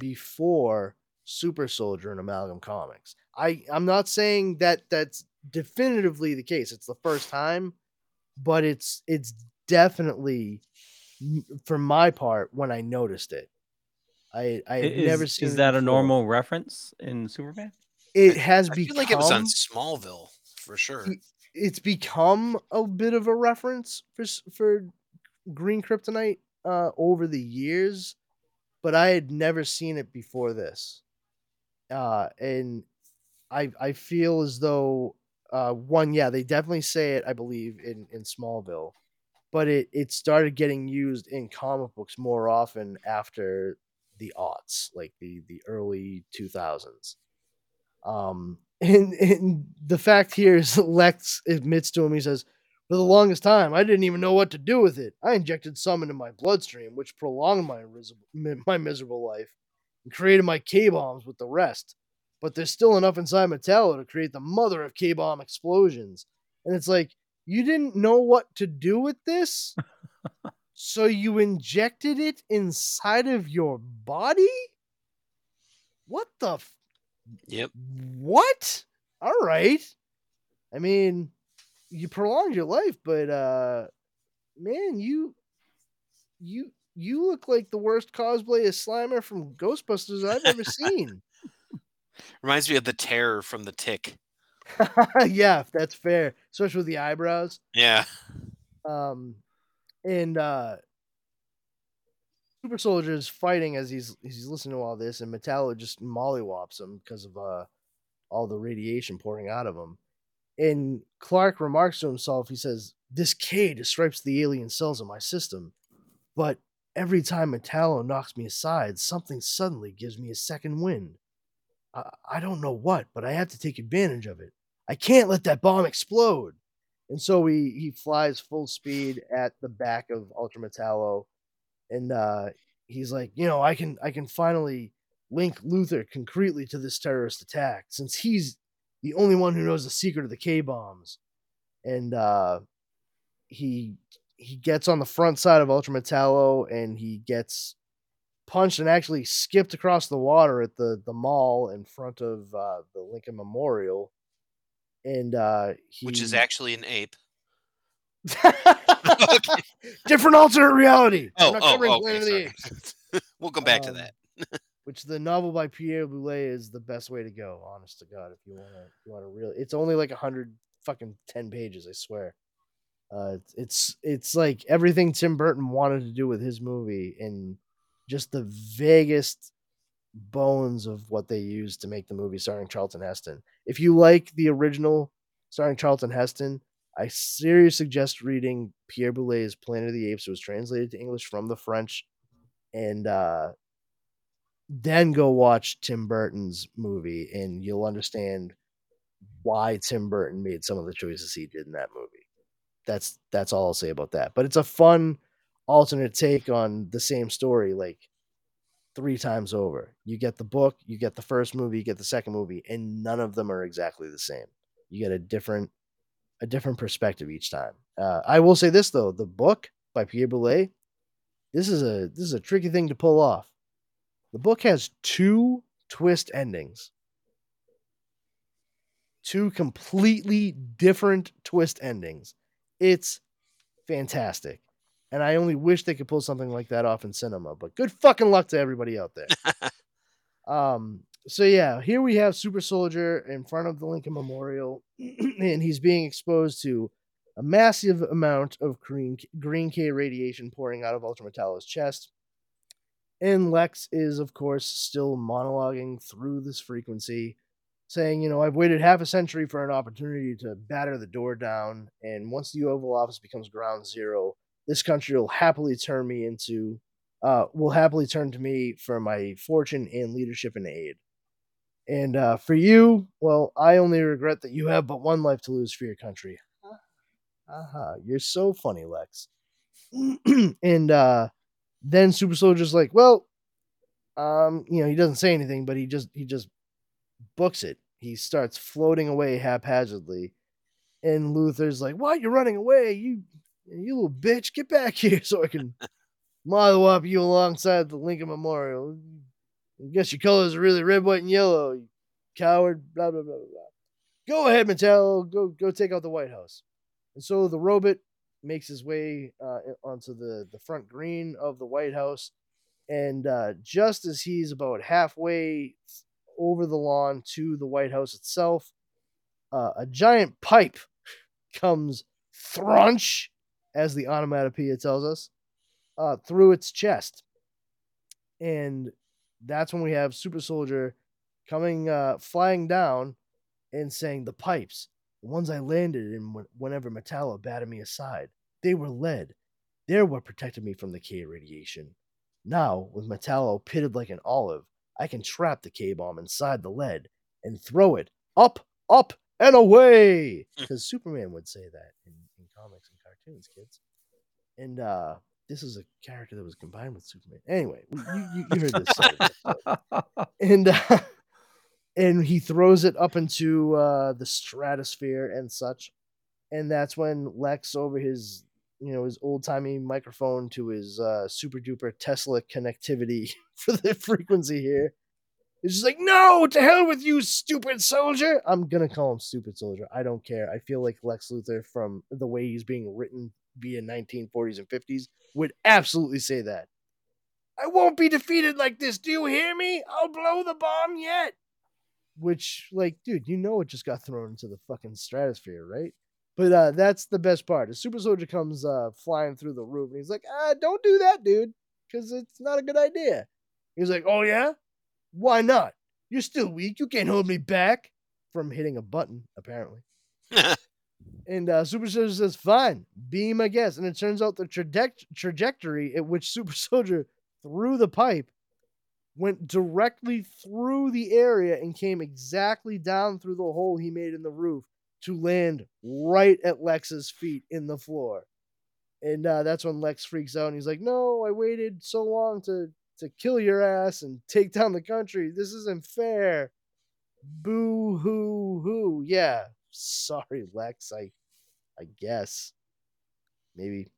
before Super Soldier in Amalgam Comics. I I'm not saying that that's definitively the case. It's the first time, but it's it's definitely for my part when I noticed it. I I I- had Is, never seen is it that a normal reference in Superman? It has I become feel like it was on Smallville for sure. It's become a bit of a reference for for Green Kryptonite uh, over the years, but I had never seen it before this, uh, and I I feel as though uh, one yeah they definitely say it I believe in in Smallville, but it it started getting used in comic books more often after the aughts like the the early two thousands. Um, and, and the fact here is Lex admits to him, he says, For the longest time, I didn't even know what to do with it. I injected some into my bloodstream, which prolonged my, my miserable life and created my K bombs with the rest. But there's still enough inside Metallo to create the mother of K bomb explosions. And it's like, you didn't know what to do with this? so you injected it inside of your body? What the Yep. what? All right. I mean, you prolonged your life, but uh man, you you you look like the worst cosplay of Slimer from Ghostbusters I've ever seen. Reminds me of the terror from the tick. yeah, that's fair. Especially with the eyebrows. Yeah. Um and uh Super Soldier is fighting as he's he's listening to all this, and Metallo just mollywops him because of uh all the radiation pouring out of him. And Clark remarks to himself, he says, This K disrupts the alien cells in my system, but every time Metallo knocks me aside, something suddenly gives me a second wind. I, I don't know what, but I have to take advantage of it. I can't let that bomb explode. And so he, he flies full speed at the back of Ultra Metallo, and uh, he's like, you know, I can I can finally link Luthor concretely to this terrorist attack since he's the only one who knows the secret of the K bombs. And uh, he he gets on the front side of Ultra Metallo and he gets punched and actually skipped across the water at the the mall in front of uh, the Lincoln Memorial. And uh, he Which is actually an ape. different alternate reality. Oh, oh, covering okay. Planet of the Sorry. Apes. we'll come back to Um, that. which the novel by Pierre Boulle is the best way to go. Honest to God, if you want to, you want to really, it's only like a hundred fucking ten pages. I swear. Uh, it's it's like everything Tim Burton wanted to do with his movie, and just the vaguest bones of what they used to make the movie starring Charlton Heston. If you like the original starring Charlton Heston, I seriously suggest reading Pierre Boulle's Planet of the Apes. It was translated to English from the French, and uh, then go watch Tim Burton's movie, and you'll understand why Tim Burton made some of the choices he did in that movie. That's that's all I'll say about that. But it's a fun alternate take on the same story, like three times over. You get the book, you get the first movie, you get the second movie, and none of them are exactly the same. You get a different a different perspective each time. Uh, I will say this though, the book by Pierre Boulle, this is a this is a tricky thing to pull off. The book has two twist endings. Two completely different twist endings. It's fantastic. And I only wish they could pull something like that off in cinema, but good fucking luck to everybody out there. um so yeah, here we have Super Soldier in front of the Lincoln Memorial and he's being exposed to a massive amount of green green K radiation pouring out of Ultra Metallo's chest. And Lex is, of course, still monologuing through this frequency, saying, You know, I've waited half a century for an opportunity to batter the door down. And once the Oval Office becomes ground zero, this country will happily turn me into, uh, will happily turn to me for my fortune and leadership and aid. And uh, for you, well, I only regret that you have but one life to lose for your country. Aha, you're so funny, Lex. and uh, then Super Soldier's like, well, um, you know, he doesn't say anything, but he just he just books it. He starts floating away haphazardly, and Luthor's like, "Why you're running away? You you little bitch, get back here so I can model up you alongside the Lincoln Memorial. I guess your colors are really red, white, and yellow, you coward." Blah blah blah blah. "Go ahead, Mattel, go go take out the White House." And so the robot makes his way uh, onto the the front green of the White House, and uh, just as he's about halfway over the lawn to the White House itself, uh, a giant pipe comes thrunch, as the onomatopoeia tells us, uh, through its chest. And that's when we have Super Soldier coming, uh, flying down and saying, The pipes, the ones I landed in whenever Metallo batted me aside, they were lead. They're what protected me from the K radiation. Now, with Metallo pitted like an olive, I can trap the K bomb inside the lead and throw it up, up, and away. Because Superman would say that in, in comics and cartoons, kids. And uh, this is a character that was combined with Superman. Anyway, you, you, you heard this. and uh, and he throws it up into uh, the stratosphere and such. And that's when Lex, over his you know his old timey microphone to his uh, super duper Tesla connectivity for the frequency here, it's just like, no, to hell with you, stupid soldier. I'm gonna call him stupid soldier. I don't care. I feel like Lex Luthor, from the way he's being written via 1940s and 50s, would absolutely say that. I won't be defeated like this. Do you hear me? I'll blow the bomb yet. Which, like, dude, you know it just got thrown into the fucking stratosphere, right? But uh, that's the best part. A super soldier comes uh, flying through the roof, and he's like, ah, "Don't do that, dude, because it's not a good idea." He's like, "Oh yeah, why not? You're still weak. You can't hold me back from hitting a button, apparently. and uh, Super Soldier says, fine, be my guest. And it turns out the traje- trajectory at which Super Soldier threw the pipe went directly through the area and came exactly down through the hole he made in the roof to land right at Lex's feet in the floor. And uh, that's when Lex freaks out and he's like, No, I waited so long to to kill your ass and take down the country. This isn't fair. Boo hoo hoo. Yeah. Sorry, Lex. I I guess. Maybe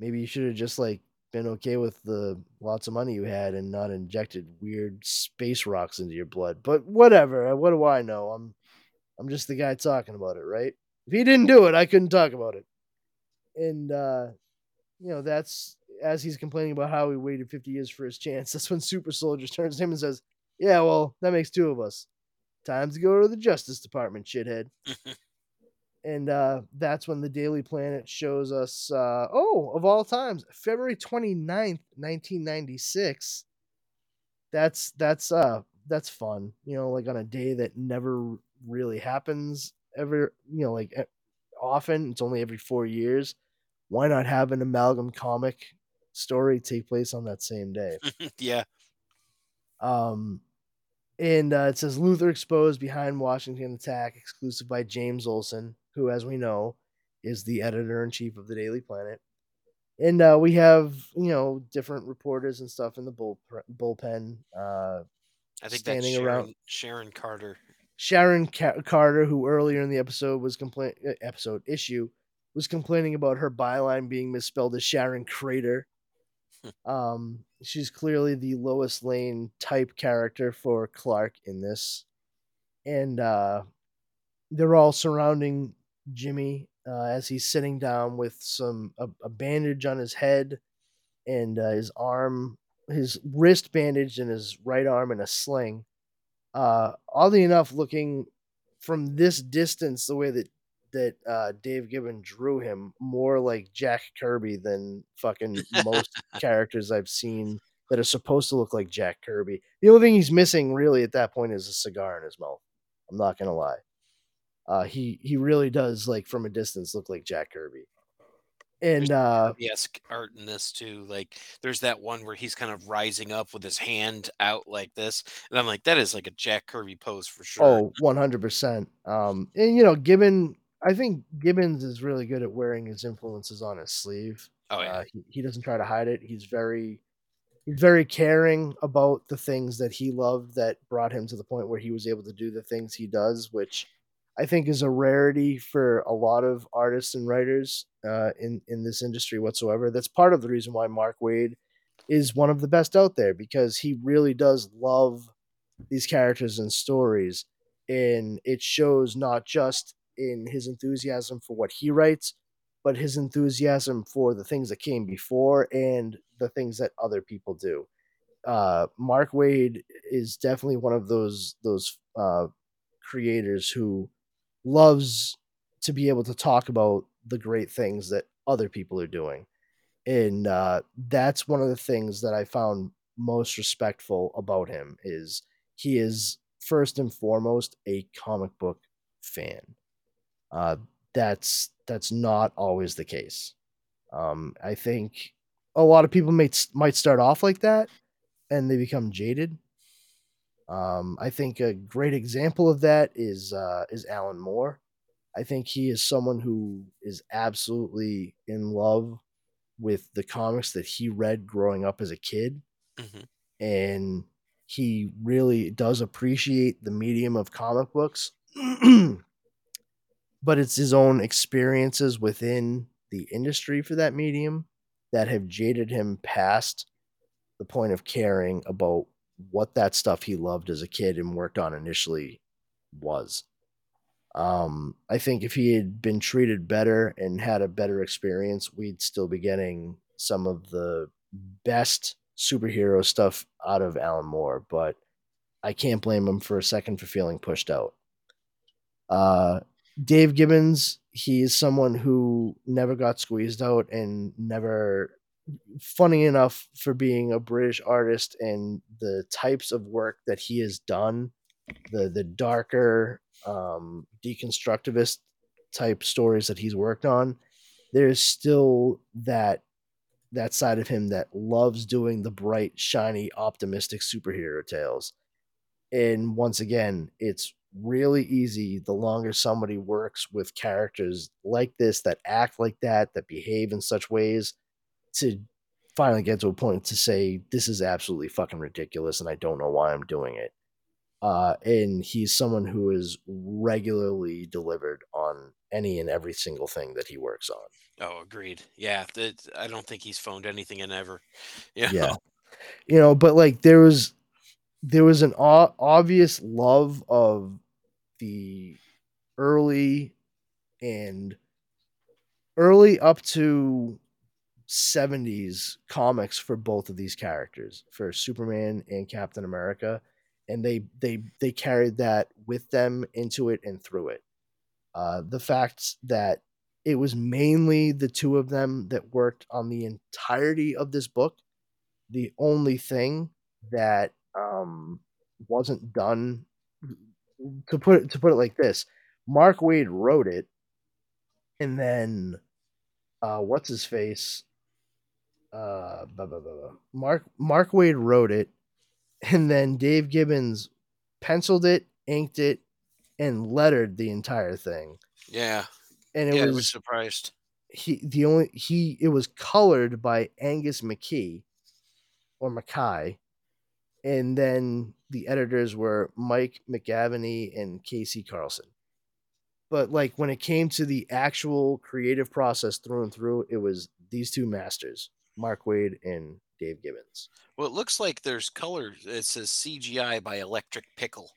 maybe you should have just like been okay with the lots of money you had and not injected weird space rocks into your blood. But whatever. What do I know? I'm I'm just the guy talking about it, right? If he didn't do it, I couldn't talk about it. And uh you know, that's as he's complaining about how he waited 50 years for his chance, that's when Super Soldier turns to him and says, Yeah, well, that makes two of us. Time to go to the Justice Department, shithead. and uh, that's when the Daily Planet shows us, uh, oh, of all times, February 29th, 1996. That's that's uh that's fun, you know, like on a day that never really happens ever, you know, like often. It's only every four years. Why not have an amalgam comic story take place on that same day. yeah. Um, and uh, it says Luthor exposed behind Washington attack, exclusive by James Olsen, who, as we know, is the editor in chief of the Daily Planet. And uh, we have, you know, different reporters and stuff in the bull, bullpen. Uh, I think standing Sharon, around Sharon Carter. Sharon Ca- Carter, who earlier in the episode was complain uh, episode issue was complaining about her byline being misspelled as Sharon Crater. Um, she's clearly the Lois Lane type character for Clark in this, and uh, they're all surrounding Jimmy uh, as he's sitting down with some a, a bandage on his head and uh, his arm, his wrist bandaged and his right arm in a sling. Uh, oddly enough, looking from this distance, the way that that uh, Dave Gibbon drew him more like Jack Kirby than fucking most characters I've seen that are supposed to look like Jack Kirby. The only thing he's missing really at that point is a cigar in his mouth. I'm not gonna lie. Uh, he he really does like from a distance look like Jack Kirby. And uh yes, art in this too. Like there's that one where he's kind of rising up with his hand out like this. And I'm like, that is like a Jack Kirby pose for sure. Oh, 100 percent Um and you know, given I think Gibbons is really good at wearing his influences on his sleeve. Oh yeah. Uh, he, he doesn't try to hide it. He's very he's very caring about the things that he loved that brought him to the point where he was able to do the things he does, which I think is a rarity for a lot of artists and writers uh, in in this industry whatsoever. That's part of the reason why Mark Waid is one of the best out there because he really does love these characters and stories and it shows not just in his enthusiasm for what he writes, but his enthusiasm for the things that came before and the things that other people do. Uh, Mark Waid is definitely one of those those uh, creators who loves to be able to talk about the great things that other people are doing, and uh, that's one of the things that I found most respectful about him is he is first and foremost a comic book fan. Uh, that's that's not always the case. Um, I think a lot of people might might start off like that, and they become jaded. Um, I think a great example of that is uh, is Alan Moore. I think he is someone who is absolutely in love with the comics that he read growing up as a kid, Mhm. and he really does appreciate the medium of comic books. but it's his own experiences within the industry for that medium that have jaded him past the point of caring about what that stuff he loved as a kid and worked on initially was. Um, I think if he had been treated better and had a better experience, we'd still be getting some of the best superhero stuff out of Alan Moore, but I can't blame him for a second for feeling pushed out. Uh, Dave Gibbons, he is someone who never got squeezed out and never funny enough for being a British artist and the types of work that he has done, the the darker um, deconstructivist type stories that he's worked on, there's still that that side of him that loves doing the bright, shiny, optimistic superhero tales. And once again, it's really easy the longer somebody works with characters like this that act like that, that behave in such ways to finally get to a point to say this is absolutely fucking ridiculous and I don't know why I'm doing it. Uh, and he's someone who is regularly delivered on any and every single thing that he works on. Oh, agreed. Yeah, that I don't think he's phoned anything in ever. You Yeah, you know, but like there was there was an o- obvious love of the early and early up to 70s comics for both of these characters for Superman and Captain America and they they they carried that with them into it and through it. Uh the fact that it was mainly the two of them that worked on the entirety of this book the only thing that um wasn't done to put it to put it like this Mark Waid wrote it and then uh what's his face uh blah, blah, blah. Mark Mark Waid wrote it and then Dave Gibbons penciled it, inked it, and lettered the entire thing. Yeah. And it yeah, I was was surprised. he the only he it was colored by Angus McKie or Mackay, and then the editors were Mike McAvennie and K.C. Carlson. But like when it came to the actual creative process through and through, it was these two masters, Mark Waid and Dave Gibbons. Well, it looks like there's color. It says CGI by Electric Pickle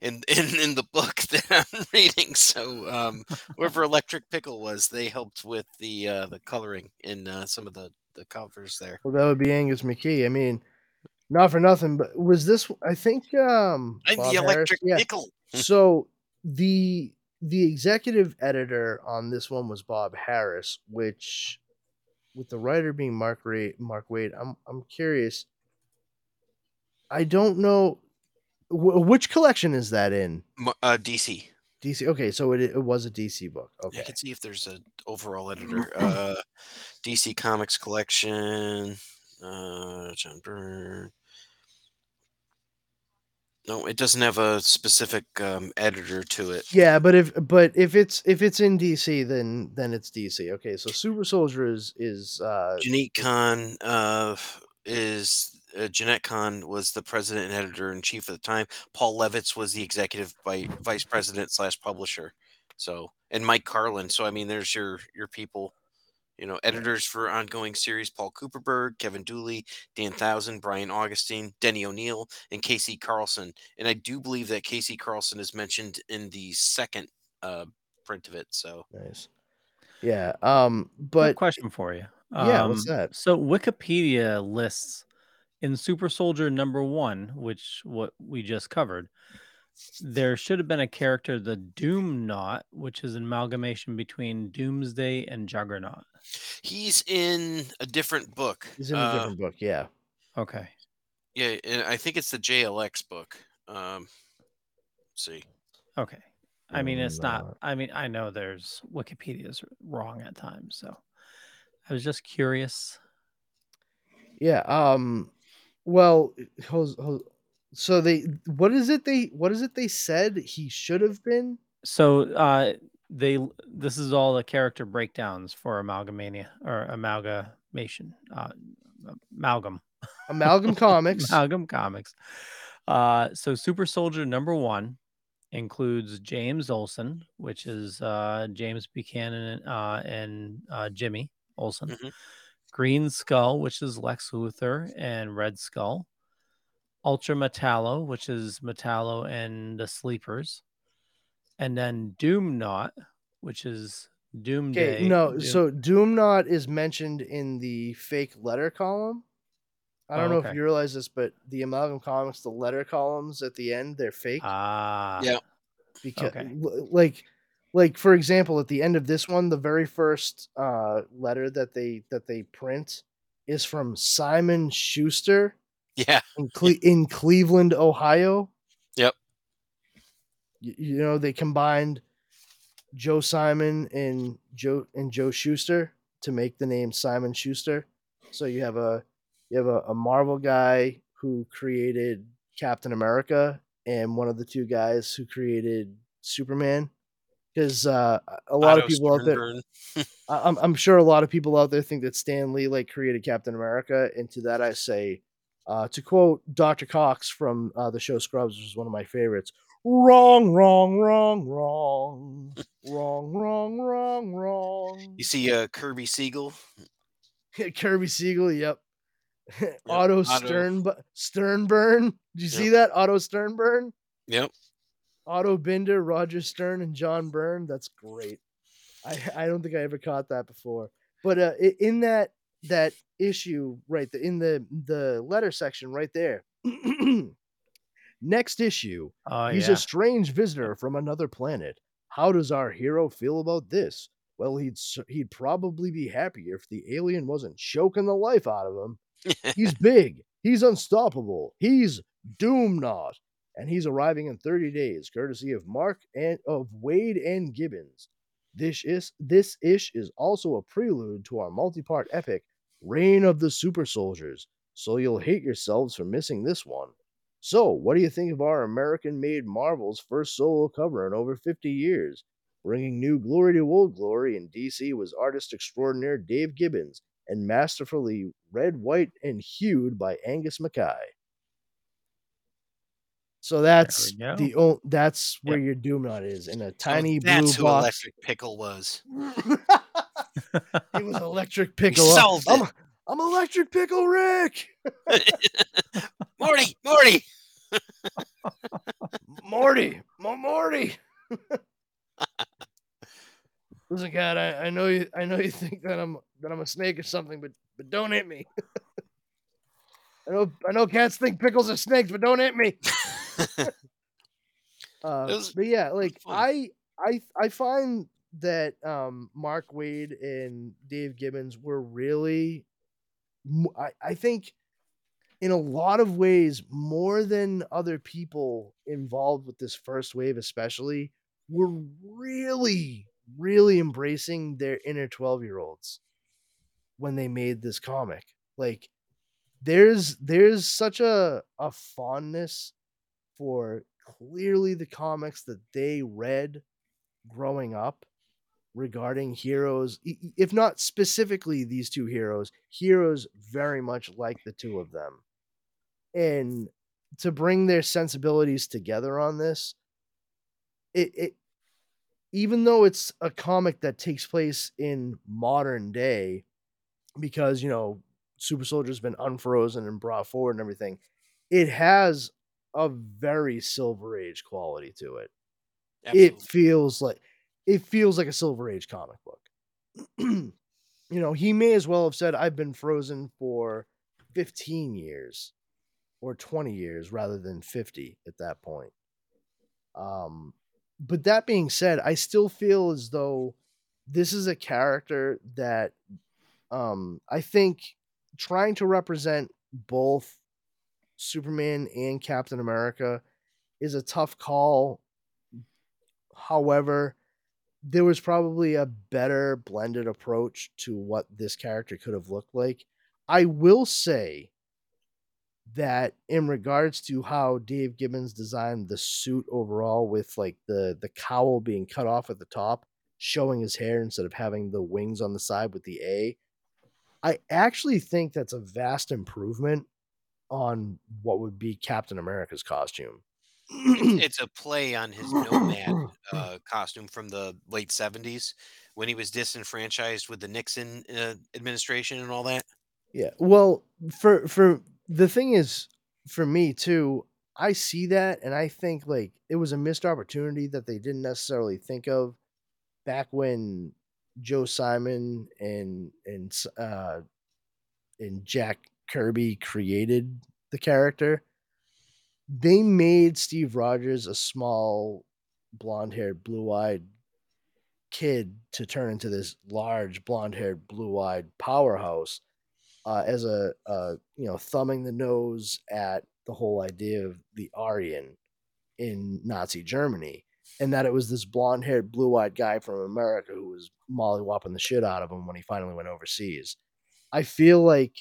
in in, in the book that I'm reading. So um, whoever Electric Pickle was, they helped with the uh, the coloring in uh, some of the the covers there. Well, that would be Angus McKie. I mean, not for nothing, but was this? I think um, the Harris- Electric yeah. Pickle. so the the executive editor on this one was Bob Harras, which with the writer being Mark Ray, Mark Waid, I'm I'm curious. I don't know wh- which collection is that in Uh, DC. DC. Okay, so it it was a DC book. Okay, I Okay, can see if there's an overall editor. Uh, DC Comics collection. Uh, John Byrne. No, it doesn't have a specific um, editor to it. yeah, but if but if it's if it's in DC, then then it's DC. Okay, so Super Soldier is is uh, Jenette Kahn uh, is uh, Jenette Kahn was the president and editor in chief at the time. Paul Levitz was the executive vi- vice president slash publisher. So and Mike Carlin. So I mean, there's your your people You know, editors for ongoing series Paul Kupperberg, Kevin Dooley, Dan Thorsland, Brian Augustyn, Denny O'Neil, and K.C. Carlson. And I do believe that K.C. Carlson is mentioned in the second uh, print of it. So Nice. Yeah. Um. Quick But question for you. Yeah, what's Um, that? So Wikipedia lists in Super Soldier number one, which what we just covered, there should have been a character, the Doom Knot, which is an amalgamation between Doomsday and Juggernaut. he's in a different book. he's in a Uh, different book. Yeah. Okay. Yeah, and I think it's the JLX book. Um, let's see. Okay. I mean, it's not. Not. I mean, I know there's Wikipedia's wrong at times, so I was just curious. Yeah. Um. Well, hos- hos- so they what is it they what is it they said he should have been? So uh they this is all the character breakdowns for amalgamania or amalgamation. Uh amalgam. Amalgam Comics. Amalgam comics. Uh so Super Soldier number one includes James olson which is uh James Buchanan uh and uh Jimmy Olsen. Mhm. Green Skull, which is Lex Luthor and Red Skull. Ultra Metallo, which is Metallo and the Sleepers. And then Doom Knot, which is Doomday. Okay, no, Doom- so Doom Knot is mentioned in the fake letter column. I don't Oh, know okay. if you realize this, but the Amalgam Comics, the letter columns at the end, they're fake. ah, Yeah. because okay. like like for example at the end of this one the very first uh letter that they that they print is from simon schuster Yeah, in, Cle- in cleveland ohio. Yep. Y- you know they combined joe simon and joe and joe shuster to make the name simon schuster. So you have a you have a, a marvel guy who created captain america and one of the two guys who created superman. Because uh, a lot of Otto people out there I'm, I'm sure a lot of people out there think that Stan Lee like created Captain America, and to that I say, uh, to quote Dr. Cox from uh, the show Scrubs, which is one of my favorites. Wrong, wrong, wrong, wrong, wrong, wrong, wrong, wrong. You see uh, Kirby Siegel? Kirby Siegel, yep. Otto Otto. Stern, Sternburn. Did you see Yep. that? Otto Sternburn, Yep. Otto Binder, Roger Stern, and John Byrne. That's great. I I don't think I ever caught that before. But uh, in that that issue, right, the, in the the letter section, right there. Next issue, Oh he's yeah. a strange visitor from another planet. How does our hero feel about this? Well, he'd he'd probably be happier if the alien wasn't choking the life out of him. He's big. He's unstoppable. He's Doomknot, and he's arriving in 30 days, courtesy of Mark and of Waid and Gibbons. This is this ish is also a prelude to our multi-part epic, Reign of the Super Soldiers. So you'll hate yourselves for missing this one. So, what do you think of our American-made Marvel's first solo cover in over 50 years? Bringing new glory to old glory in DC was artist extraordinaire Dave Gibbons and masterfully red, white, and hued by Angus McKie. So that's the o- that's where your Doom Knot is in a So tiny that's blue who. Electric Pickle was. it was Electric Pickle. solved I'm, it. I'm Electric Pickle Rick. Morty, Morty. Morty, Mo Morty. Listen, God, I, I know you. I know you think that I'm that I'm a snake or something, but but don't hit me. I know I know cats think pickles are snakes, but don't hit me. Uh, was- but yeah, like. I I I find that um Mark Waid and Dave Gibbons were really I, I think in a lot of ways more than other people involved with this first wave especially were really really embracing their inner 12 year olds when they made this comic. Like there's there's such a a fondness for clearly the comics that they read growing up regarding heroes if not specifically these two heroes heroes very much like the two of them and to bring their sensibilities together on this it, it even though it's a comic that takes place in modern day, because you know Super Soldier's been unfrozen and brought forward and everything, it has a very Silver Age quality to it. Absolutely. It feels like it feels like a Silver Age comic book. you know, he may as well have said, "I've been frozen for 15 years or 20 years rather than 50 at that point." Um, but that being said, I still feel as though this is a character that um I think trying to represent both Superman and Captain America is a tough call. However, there was probably a better blended approach to what this character could have looked like. I will say that in regards to how Dave Gibbons designed the suit overall with like the the cowl being cut off at the top, showing his hair instead of having the wings on the side with the A, I actually think that's a vast improvement on what would be Captain America's costume. it's a play on his nomad uh, costume from the late 70s when he was disenfranchised with the Nixon uh, administration and all that. Yeah. Well, for for the thing is for me too, I see that and I think like it was a missed opportunity that they didn't necessarily think of back when Joe Simon and and uh and Jack Kirby created the character. They made Steve Rogers a small blonde-haired, blue-eyed kid to turn into this large blonde-haired, blue-eyed powerhouse uh, as a, you know thumbing the nose at the whole idea of the Aryan in Nazi Germany, and that it was this blonde-haired, blue-eyed guy from America who was mollywhopping the shit out of him when he finally went overseas. I feel like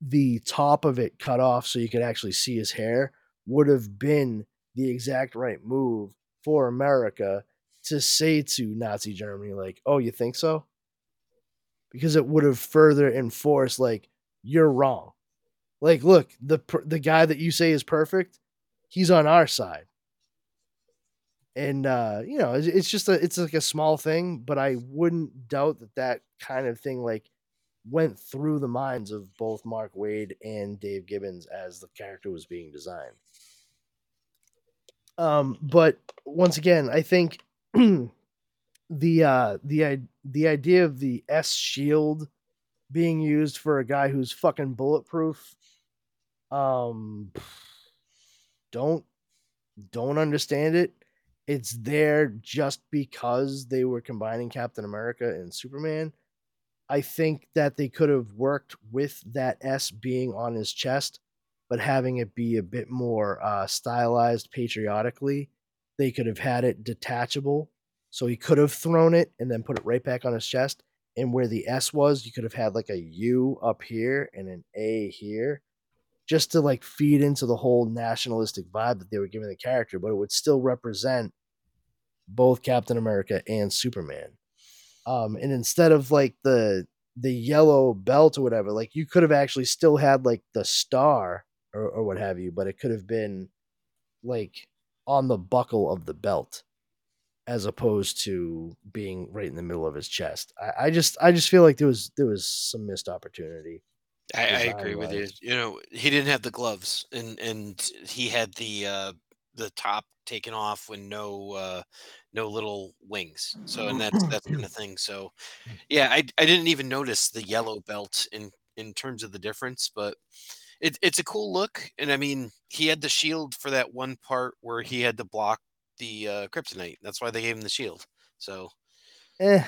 the top of it cut off so you could actually see his hair would have been the exact right move for America to say to Nazi Germany, like, "Oh, you think so?" Because it would have further enforced, like, you're wrong. Like, look, the the guy that you say is perfect, he's on our side. And uh, you know, it's, it's just a it's like a small thing, but I wouldn't doubt that that kind of thing like went through the minds of both Mark Waid and Dave Gibbons as the character was being designed. Um, but once again, I think the uh the the idea of the S shield being used for a guy who's fucking bulletproof um don't don't understand it. It's there just because they were combining Captain America and Superman. I think that they could have worked with that S being on his chest, but having it be a bit more uh, stylized patriotically. They could have had it detachable, so he could have thrown it and then put it right back on his chest. And where the S was, you could have had like a U up here and an A here, just to like feed into the whole nationalistic vibe that they were giving the character. But it would still represent both Captain America and Superman um and instead of like the the yellow belt or whatever like you could have actually still had like the star or, or what have you but it could have been like on the buckle of the belt as opposed to being right in the middle of his chest i, I just i just feel like there was there was some missed opportunity I, I agree with you. You know, he didn't have the gloves, and and he had the uh, the top taken off with no uh, no little wings. So, and that's that's kind of thing. So, yeah, I I didn't even notice the yellow belt in in terms of the difference, but it, it's a cool look. And I mean, he had the shield for that one part where he had to block the uh, kryptonite. That's why they gave him the shield. So, eh,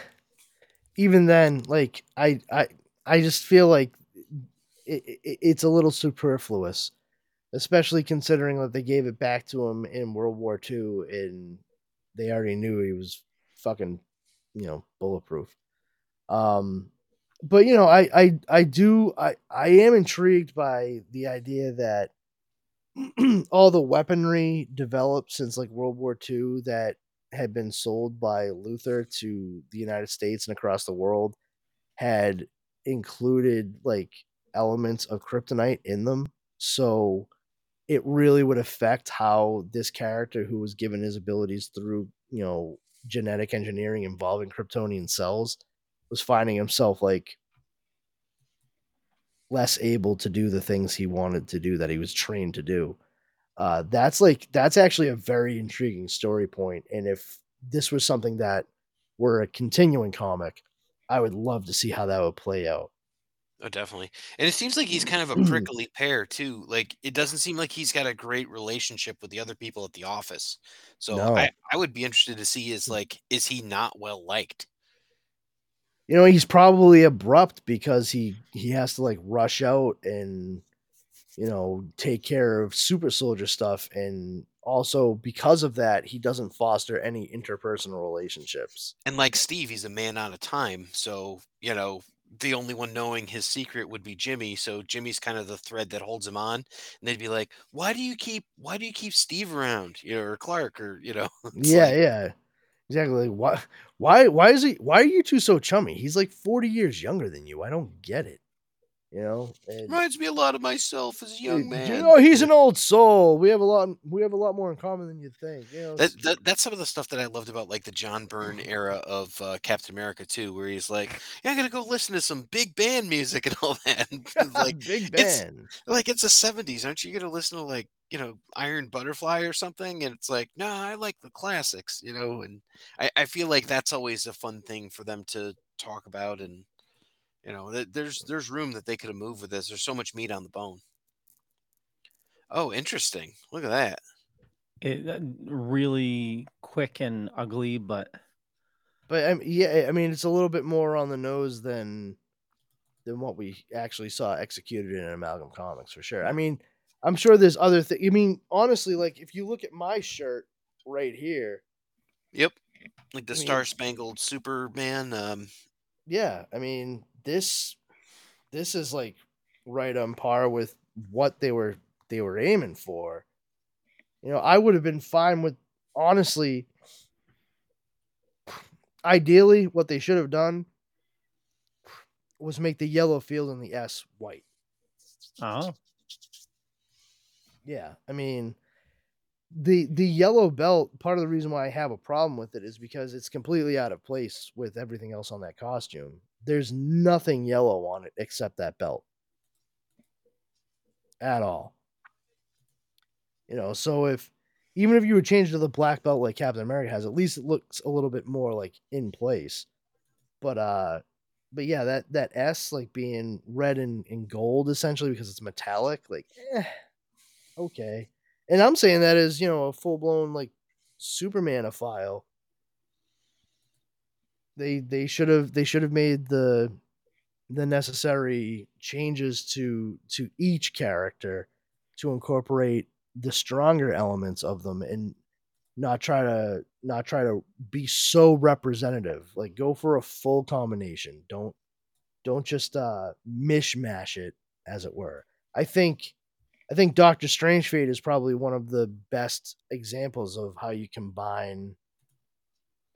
even then like i i i just feel like it, it, it's a little superfluous especially considering that they gave it back to him in World War II and they already knew he was fucking, you know, bulletproof. Um, but you know, I I I do I I am intrigued by the idea that all the weaponry developed since like World War II that had been sold by Luthor to the United States and across the world had included like elements of kryptonite in them. So it really would affect how this character who was given his abilities through, you know, genetic engineering involving Kryptonian cells was finding himself like less able to do the things he wanted to do that he was trained to do. Uh, that's like that's actually a very intriguing story point, and if this was something that were a continuing comic, I would love to see how that would play out. Oh, definitely. And it seems like he's kind of a mm-hmm. prickly pear too. Like it doesn't seem like he's got a great relationship with the other people at the office. So No. I, I would be interested to see is mm. like is he not well liked? You know, he's probably abrupt because he he has to like rush out and you know take care of super soldier stuff, and also because of that, he doesn't foster any interpersonal relationships. And like Steve, he's a man out of time. So, you know, the only one knowing his secret would be Jimmy. So Jimmy's kind of the thread that holds him on. And they'd be like, Why do you keep why do you keep Steve around? You know, or Clark or you know. yeah, like- yeah, exactly. Like, why why why is he? Why are you two so chummy? He's like forty years younger than you. I don't get it. You know, and- Reminds me a lot of myself as a young man. You man. know, he's an old soul. We have a lot. We have a lot more in common than you think. You know, That, that that's some of the stuff that I loved about like the John Byrne era of uh, Captain America too, where he's like, "Yeah, I'm gonna go listen to some big band music and all that." And, like, big it's- band. like it's the '70s, aren't you gonna listen to like you know Iron Butterfly or something? And it's like, no, I like the classics, you know. And I, I feel like that's always a fun thing for them to talk about, and you know, th- there's there's room that they could have moved with this. There's so much meat on the bone. Oh, interesting. Look at that. It, really quick and ugly, but But I mean, yeah, I mean, it's a little bit more on the nose than than what we actually saw executed in Amalgam Comics for sure. I mean, I'm sure there's other things. I mean, honestly, like if you look at my shirt right here, Yep. Like the I mean- Star Spangled Superman. Um, yeah, I mean this this is like right on par with what they were they were aiming for. You know, I would have been fine with honestly ideally what they should have done was make the yellow field and the S white. oh, Yeah, I mean the the yellow belt part of the reason why I have a problem with it is because it's completely out of place with everything else on that costume. There's nothing yellow on it except that belt. At all. You know, so if even if you would change to the black belt like Captain America has, at least it looks a little bit more like in place. But uh but yeah, that that S like being red and, and gold essentially because it's metallic, like eh, okay. And I'm saying that as, you know, a full blown like Superman a file. They they should have they should have made the the necessary changes to to each character to incorporate the stronger elements of them and not try to not try to be so representative. Like go for a full combination. Don't don't just uh mishmash it as it were. I think I think Doctor Strange Fate is probably one of the best examples of how you combine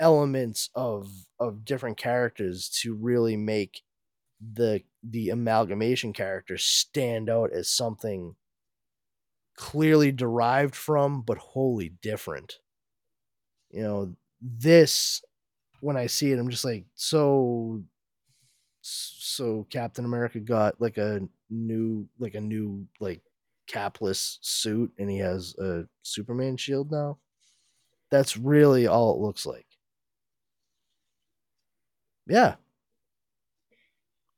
elements of of different characters to really make the the amalgamation character stand out as something clearly derived from but wholly different. You know, this when I see it I'm just like so so Captain America got like a new like a new like capless suit and he has a Superman shield now. That's really all it looks like. Yeah.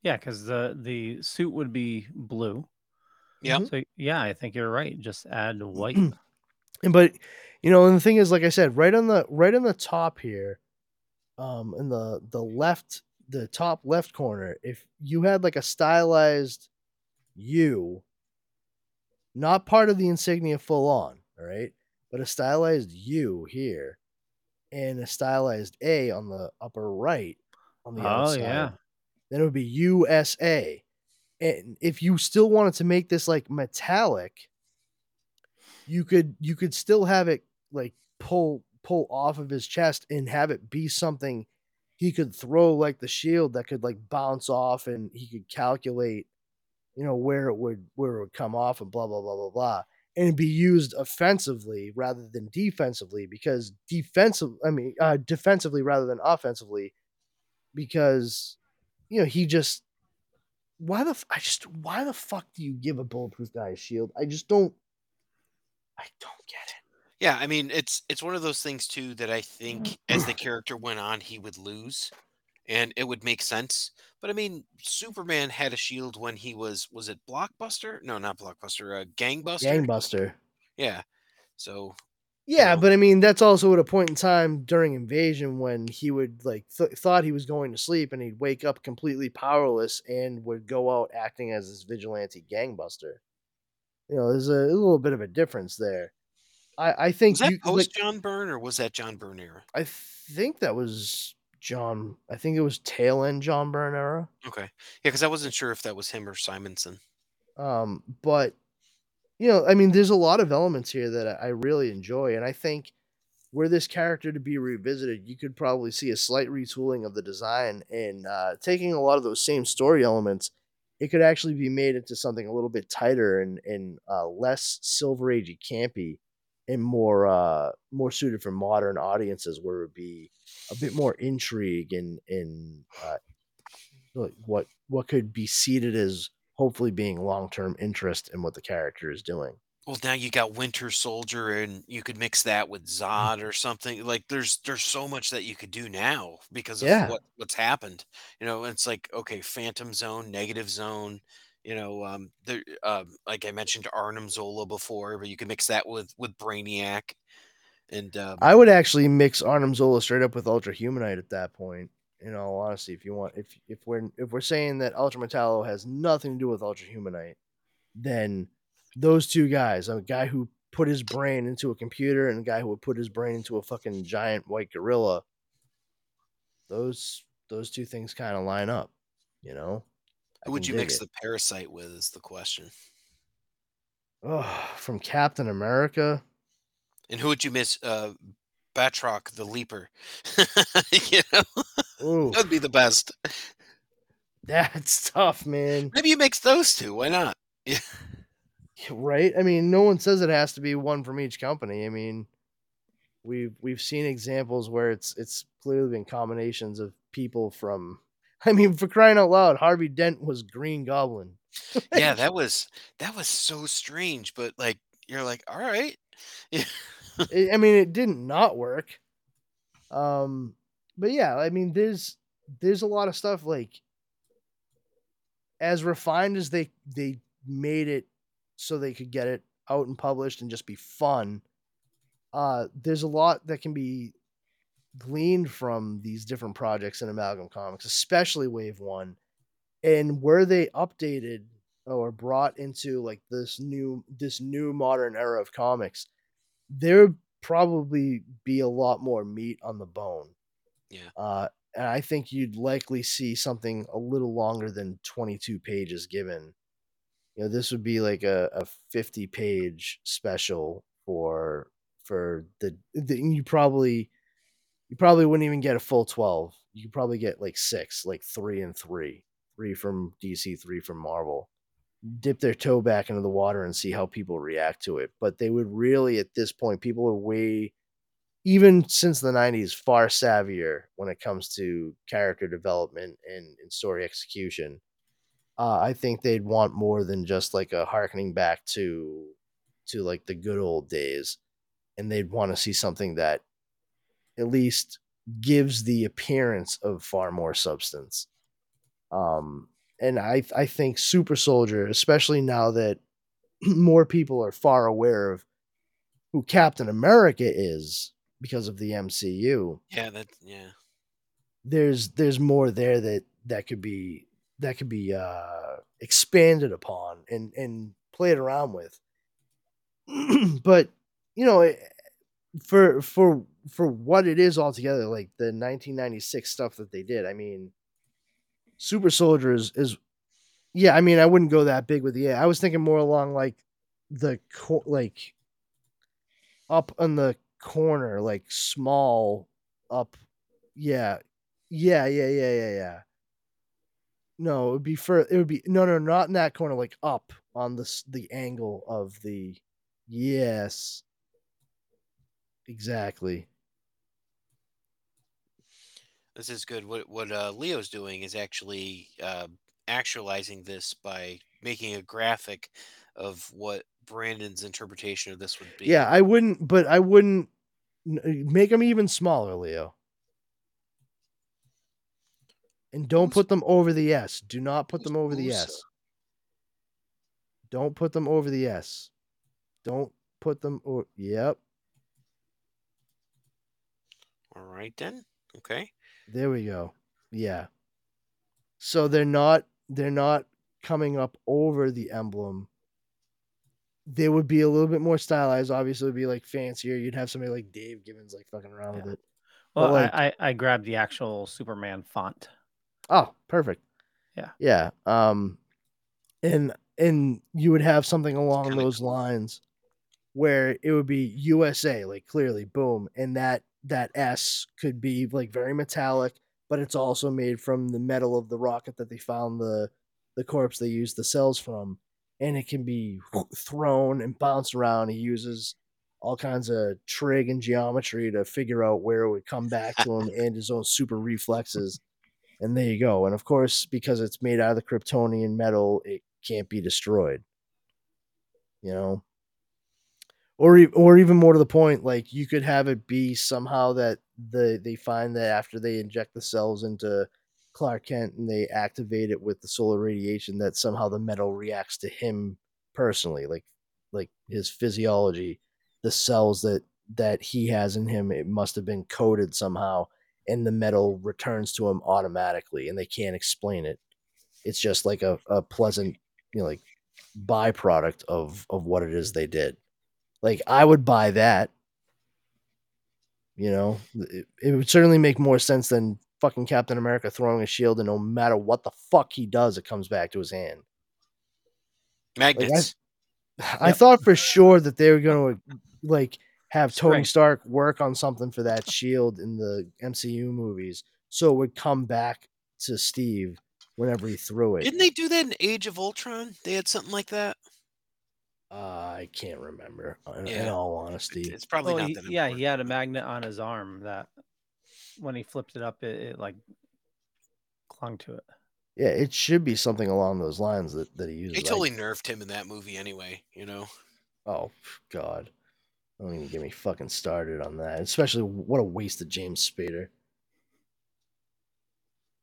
yeah, because the the suit would be blue. Yep. Mhm. So yeah, I think you're right. Just add white. And but you know, and the thing is, like I said, right on the right on the top here, um, in the the left, the top left corner, if you had like a stylized U, not part of the insignia full on, all right, but a stylized U here, and a stylized A on the upper right on the Oh, outside, yeah. then it would be USA. And if you still wanted to make this like metallic, you could you could still have it like pull pull off of his chest and have it be something he could throw like the shield that could like bounce off and he could calculate you know where it would where it would come off and blah blah blah blah blah and be used offensively rather than defensively because defensive I mean uh defensively rather than offensively because you know he just why the I just why the fuck do you give a bulletproof guy a shield? I just don't I don't get it. Yeah, I mean, it's it's one of those things too that I think as the character went on, he would lose, and it would make sense. But I mean, Superman had a shield when he was was it Blockbuster? No, not Blockbuster. Uh, Gangbuster. Gangbuster. Yeah. So Yeah, know? but I mean that's also at a point in time during invasion when he would like th- thought he was going to sleep and he'd wake up completely powerless and would go out acting as this vigilante gangbuster. You know, there's a, a little bit of a difference there. I I think was that you, post like, John Byrne or was that John Byrne era? I think that was John. I think it was tail end John Byrne era. Okay. Yeah, because I wasn't sure if that was him or Simonson. Um, but you know, I mean, there's a lot of elements here that I really enjoy, and I think were this character to be revisited, you could probably see a slight retooling of the design and uh, taking a lot of those same story elements. It could actually be made into something a little bit tighter and and uh, less silver agey campy, and more uh, more suited for modern audiences, where it would be a bit more intrigue and and uh, what what could be seated as hopefully being long term interest in what the character is doing. Well, now you got Winter Soldier, and you could mix that with Mm. Zod or something. Like, there's there's so much that you could do now because of Yeah. what what's happened. You know, it's like okay, Phantom Zone, Negative Zone. You know, um, there, um, like I mentioned Arnim Zola before, but you can mix that with with Brainiac, and um, I would actually mix Arnim Zola straight up with Ultra Humanite at that point. In all honesty, if you want, if if we're if we're saying that Ultra Metallo has nothing to do with Ultra Humanite, then those two guys, a guy who put his brain into a computer and a guy who would put his brain into a fucking giant white gorilla, those those two things kind of line up, you know. Who would you mix it. the Parasite with? Is the question. Oh, from Captain America. And who would you miss? Uh, Batroc, the Leaper. you know, that'd be the best. that's tough, man. Maybe you mix those two. Why not? Yeah. right i mean no one says it has to be one from each company i mean we've we've seen examples where it's it's clearly been combinations of people from i mean for crying out loud harvey dent was green goblin yeah that was that was so strange but like you're like all right yeah I mean it didn't not work. Um but yeah i mean there's there's a lot of stuff like as refined as they they made it so they could get it out and published and just be fun uh there's a lot that can be gleaned from these different projects in amalgam comics especially wave one and where they updated or brought into like this new this new modern era of comics there would probably be a lot more meat on the bone. Yeah. uh and i think you'd likely see something a little longer than 22 pages given. You know this would be like a, a 50 page special for for the, the you probably you probably wouldn't even get a full 12 you could probably get like six like three and three three from dc three from marvel dip their toe back into the water and see how people react to it. But they would really at this point people are way even since the 90s far savvier when it comes to character development and, and story execution. Uh, I think they'd want more than just like a harkening back to to like the good old days, and they'd want to see something that at least gives the appearance of far more substance. Um, and I I think Super Soldier, especially now that more people are far aware of who Captain America is because of the MCU, yeah that yeah. There's there's more there that that could be that could be uh expanded upon and and played around with. But you know for for for what it is altogether like the 1996 stuff that they did i mean super soldier is, is yeah i mean i wouldn't go that big with the a i was thinking more along like the co- like up on the corner like small up yeah yeah yeah yeah yeah yeah no it would be for it would be no no not in that corner like up on this the angle of the Yes. Exactly. This is good. What what uh, Leo's doing is actually uh, actualizing this by making a graphic of what Brandon's interpretation of this would be. Yeah, I wouldn't, but I wouldn't make them even smaller, Leo. And don't put them over the S. Do not put them over the S. Don't put them over the S. Don't put them or yep. All right then. Okay. There we go. Yeah. So they're not they're not coming up over the emblem. They would be a little bit more stylized. Obviously, it'd be like fancier. You'd have somebody like Dave Gibbons like fucking around with it. Well, like- I, I I grabbed the actual Superman font. Oh, perfect. Yeah. Yeah. Um and and you would have something along those lines where it would be USA, like clearly, boom, and that that S could be like very metallic, but it's also made from the metal of the rocket that they found the the corpse they used the cells from, and it can be thrown and bounced around. He uses all kinds of trig and geometry to figure out where it would come back to him and his own super reflexes. And there you go. And of course, because it's made out of the Kryptonian metal, it can't be destroyed. You know, or or even more to the point, like you could have it be somehow that the they find that after they inject the cells into Clark Kent and they activate it with the solar radiation, that somehow the metal reacts to him personally, like like his physiology, the cells that that he has in him, it must have been coded somehow, and the metal returns to him automatically, and they can't explain it. It's just like a, a pleasant, you know, like byproduct of of what it is they did. Like I would buy that. You know, it, it would certainly make more sense than fucking Captain America throwing a shield and no matter what the fuck he does, it comes back to his hand. Magnets. I Yep. thought for sure that they were going to like have Tony. Stark work on something for that shield in the MCU movies, so it would come back to Steve whenever he threw it. Didn't they do that in Age of Ultron? They had something like that. Uh, I can't remember. In, in all honesty, It's probably Well, not he- that. yeah, he had a magnet on his arm that when he flipped it up, it, it like clung to it. yeah, it should be something along those lines that, that he used. They I- totally nerfed him in that movie anyway. You know. Oh God! Don't even get me fucking started on that. Especially what a waste of James Spader.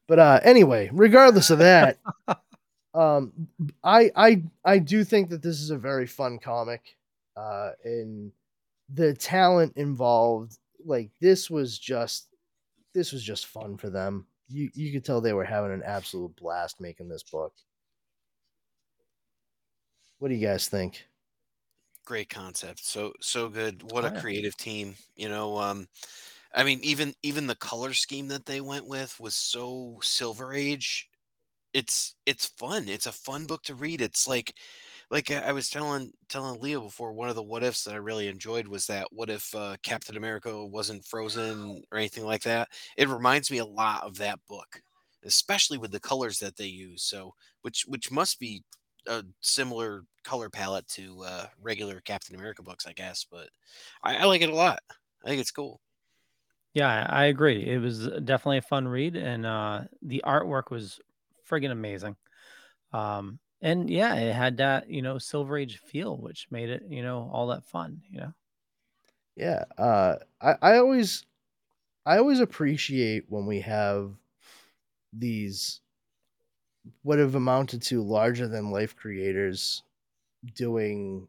But uh, anyway, regardless of that, um, I I I do think that this is a very fun comic, uh, and the talent involved, like this was just this was just fun for them. You you could tell they were having an absolute blast making this book. What do you guys think? great concept so so good what Oh, a creative team you know um i mean even even the color scheme that they went with was so silver age it's it's fun it's a fun book to read it's like like i was telling telling leo before one of the what ifs that i really enjoyed was that what if uh, captain america wasn't frozen or anything like that it reminds me a lot of that book especially with the colors that they use so which which must be a similar color palette to uh, regular Captain America books, I guess. But I, I like it a lot. I think it's cool. Yeah, I agree. It was definitely a fun read, and uh, the artwork was friggin' amazing. Um, and yeah, it had that you know Silver Age feel, which made it you know all that fun. You know, Yeah, uh, I I always I always appreciate when we have these what have amounted to larger than life creators doing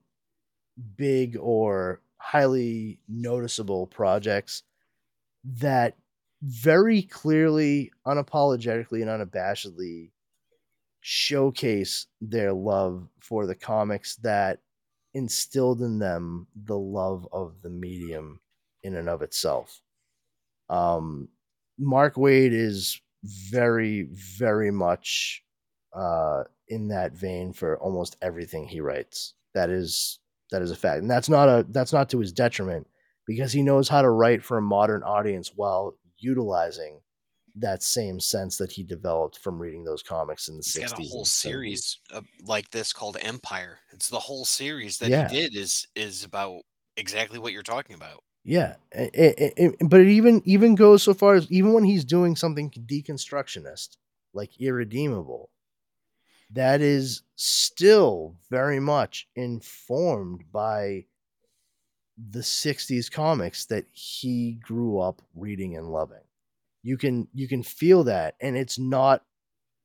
big or highly noticeable projects that very clearly, unapologetically, and unabashedly showcase their love for the comics that instilled in them the love of the medium in and of itself. Um, Mark Waid is very, very much uh, in that vein for almost everything he writes. That is that is a fact, and that's not a that's not to his detriment because he knows how to write for a modern audience while utilizing that same sense that he developed from reading those comics in the He's 60s. got a whole series of, like this called Empire. It's the whole series that Yeah. he did is is about exactly what you're talking about. Yeah, a- a- a- but it even even goes so far as even when he's doing something deconstructionist, like irredeemable, that is still very much informed by the 60s comics that he grew up reading and loving. You can you can feel that and it's not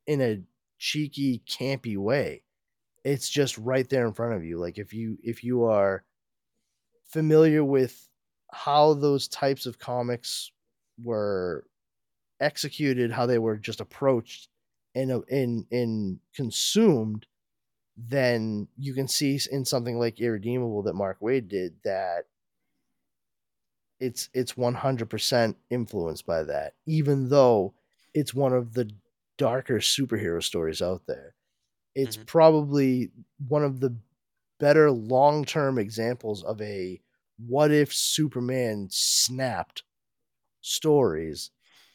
in a cheeky campy way. It's just right there in front of you. Like if you if you are familiar with how those types of comics were executed, how they were just approached and in in consumed, then you can see in something like Irredeemable that Mark Waid did that it's it's 100% influenced by that even though it's one of the darker superhero stories out there it's Mhm. probably one of the better long-term examples of a what if superman snapped stories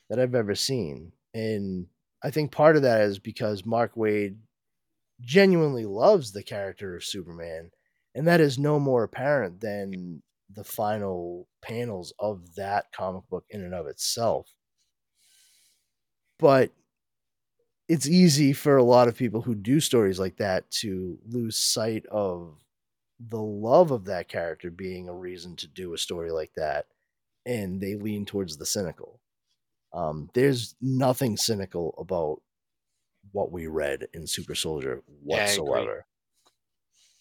that i've ever seen and i think part of that is because mark Waid genuinely loves the character of superman and that is no more apparent than the final panels of that comic book in and of itself. But it's easy for a lot of people who do stories like that to lose sight of the love of that character being a reason to do a story like that and they lean towards the cynical. Um, there's nothing cynical about what we read in super soldier whatsoever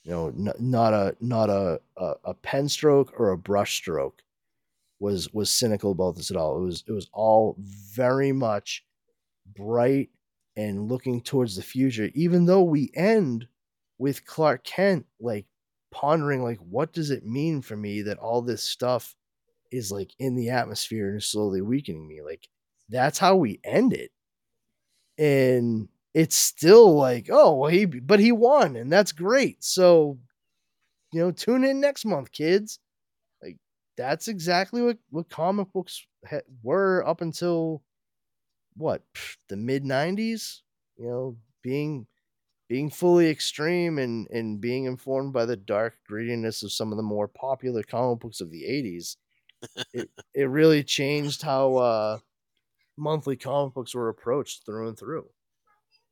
you know n- not a not a, a a pen stroke or a brush stroke was was cynical about this at all. It was it was all very much bright and looking towards the future even though we end with clark kent like pondering like what does it mean for me that all this stuff is like in the atmosphere and slowly weakening me? Like that's how we end it. And it's still like oh well he but he won and that's great. So you know tune in next month kids. Like that's exactly what what comic books ha- were up until what the mid 90s you know being being fully extreme and and being informed by the dark greediness of some of the more popular comic books of the 80s it it really changed how uh monthly comic books were approached through and through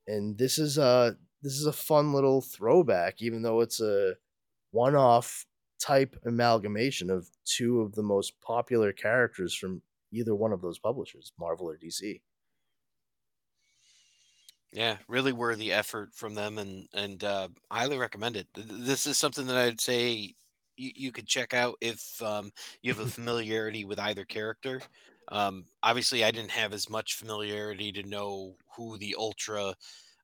and this is a this is a fun little throwback even though it's a one-off type amalgamation of two of the most popular characters from either one of those publishers marvel or dc Yeah, really worthy effort from them, and and uh, highly recommend it. This is something that I'd say you, you could check out if um, you have a familiarity with either character. Um, obviously, I didn't have as much familiarity to know who the Ultra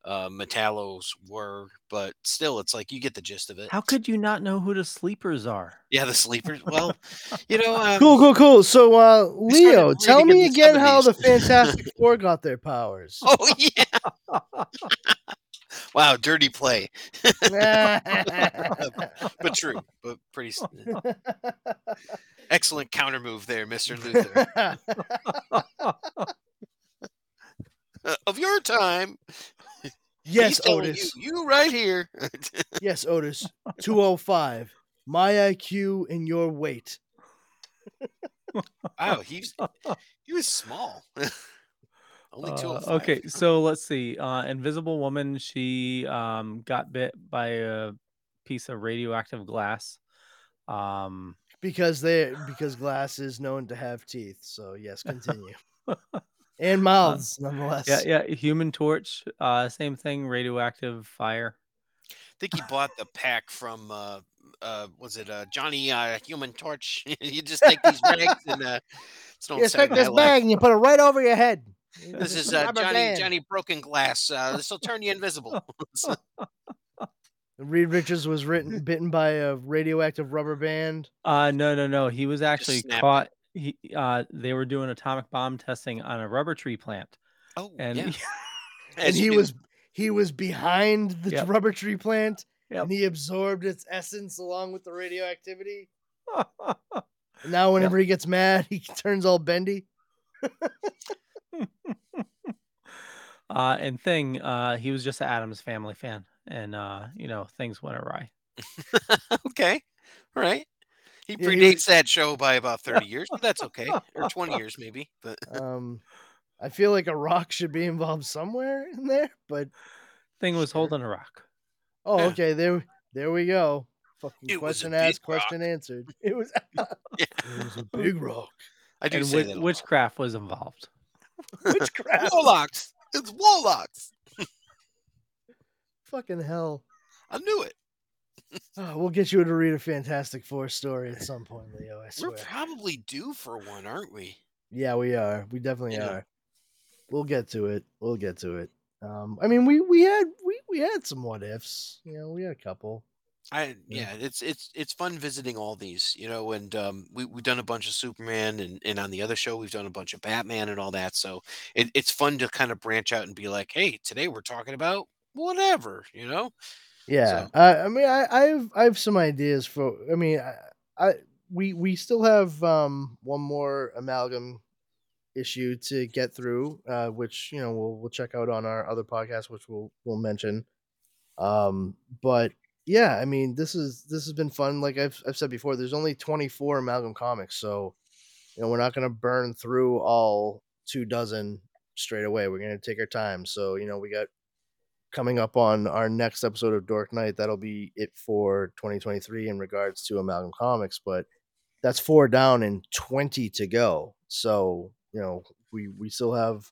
uh, Metallos were, but still, it's like you get the gist of it. How could you not know who the sleepers are? Yeah, the sleepers. Well, you know, um, cool cool cool so uh leo tell me the again how the fantastic four got their powers Oh yeah! Wow, dirty play, but true, but pretty s- excellent counter move there, Mister Luthor. Uh, of your time. yes He's otis You, you right here. yes otis 205 my iq and your weight wow, he's he was small. Only two. Uh, okay, so let's see. Uh, Invisible Woman, she um, got bit by a piece of radioactive glass. Um, because they because glass is known to have teeth so yes continue and mouths nonetheless yeah, yeah. Human Torch, uh, same thing. Radioactive fire. I think he bought the pack from uh uh was it uh Johnny uh Human Torch? you just take these rags and uh it's no you take this bag and you put it right over your head This is uh, Johnny band. Johnny Broken Glass. Uh, this will turn you invisible. Reed richards was written bitten by a radioactive rubber band Uh, no, no, no. He was actually caught. He, uh, they were doing atomic bomb testing on a rubber tree plant, oh, and yeah. and he do. was he was behind the Yep. rubber tree plant Yep. and he absorbed its essence along with the radioactivity now whenever he gets mad he turns all bendy Uh, and Thing, uh, he was just an Addams Family fan, and uh, you know things went awry. okay. All right. He Yeah, he predates was- that show by about 30 years, but that's okay. Or 20 years maybe. But Um, I feel like a rock should be involved somewhere in there, but Thing was Sure. holding a rock. oh, Yeah. okay, there, there we go. Fucking It question asked, rock. question answered. It was, yeah. it was a big rock. I do And say wit- that. witchcraft was involved. Witchcraft. Warlocks. It's warlocks. Fucking hell. I knew it. Oh, we'll get you to read a Fantastic Four story at some point, Leo. I swear. We're probably due for one, aren't we? Yeah, we are. We definitely Yeah. are. We'll get to it. We'll get to it. Um, I mean, we we had we we had some what ifs. You know, we had a couple. I Yeah. it's it's it's fun visiting all these, you know, and um we we've done a bunch of Superman and and on the other show we've done a bunch of Batman and all that. So it, it's fun to kind of branch out and be like, hey, today we're talking about whatever, you know? Yeah, So- I, I mean, I, I have I have some ideas for. I mean, I, I we we still have um one more amalgam issue to get through, uh, which you know we'll we'll check out on our other podcast, which we'll we'll mention. Um, but yeah, I mean, this is this has been fun. Like I've I've said before, there's only 24 amalgam comics, so you know we're not gonna burn through all two dozen straight away. We're gonna take our time. So you know we got coming up on our next episode of Dork Knight. That'll be it for 2023 in regards to Amalgam Comics, but that's four down and 20 to go. So, you know, we we still have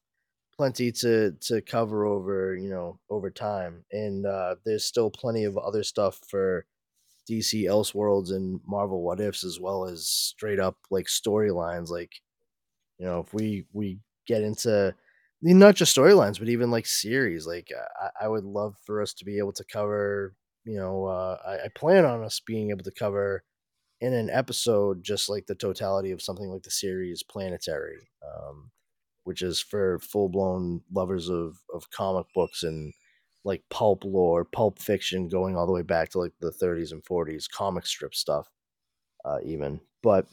plenty to to cover over, you know, over time. And uh there's still plenty of other stuff for DC Elseworlds and Marvel What Ifs as well as straight up like storylines like you know, if we we get into not just storylines, but even like series. Like I, I would love for us to be able to cover. You know, uh, I, I plan on us being able to cover in an episode just like the totality of something like the series Planetary, um, which is for full blown lovers of of comic books and like pulp lore, pulp fiction, going all the way back to like the 30s and 40s, comic strip stuff, uh, even. But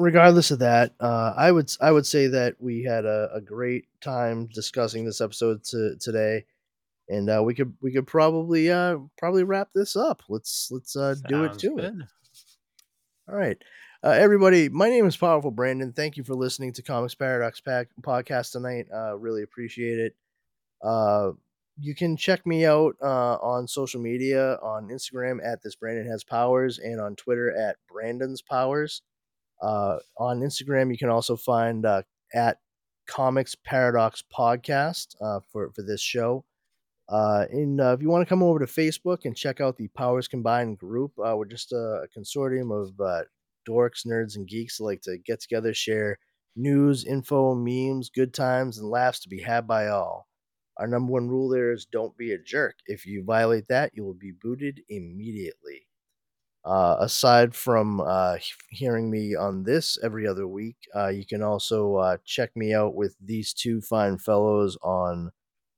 regardless of that, uh, I would I would say that we had a, a great time discussing this episode to, today, and uh, we could we could probably uh, probably wrap this up. Let's let's uh, do it to it. All right. Uh, everybody, my name is Powerful Brandon. Thank you for listening to Comix Paradox Pack podcast tonight. Uh, really appreciate it. Uh, you can check me out uh, on social media on Instagram at this Brandon has powers and on Twitter at Brandon's powers. Uh, on Instagram, you can also find uh, at Comix Paradox Podcast uh, for for this show. Uh, and uh, if you want to come over to Facebook and check out the Powers Combined group, uh, we're just a, consortium of dorks, nerds, and geeks that like to get together, share news, info, memes, good times, and laughs to be had by all. Our number one rule there is don't be a jerk. If you violate that, you will be booted immediately. Uh, aside from uh, hearing me on this every other week, uh, you can also uh, check me out with these two fine fellows on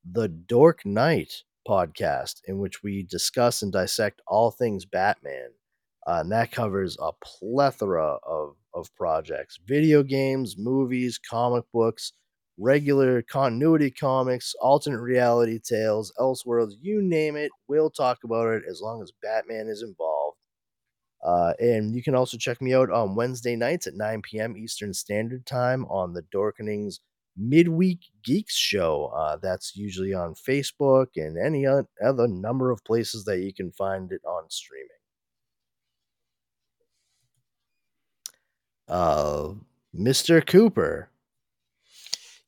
the Dork Knight podcast, in which we discuss and dissect all things Batman. Uh, and that covers a plethora of, of projects video games, movies, comic books, regular continuity comics, alternate reality tales, Elseworlds, you name it. We'll talk about it as long as Batman is involved. Uh, and you can also check me out on Wednesday nights at 9 p.m. Eastern Standard Time on the Dorkening's Midweek Geeks show. Uh, that's usually on Facebook and any other number of places that you can find it on streaming. Uh, Mr. Cooper.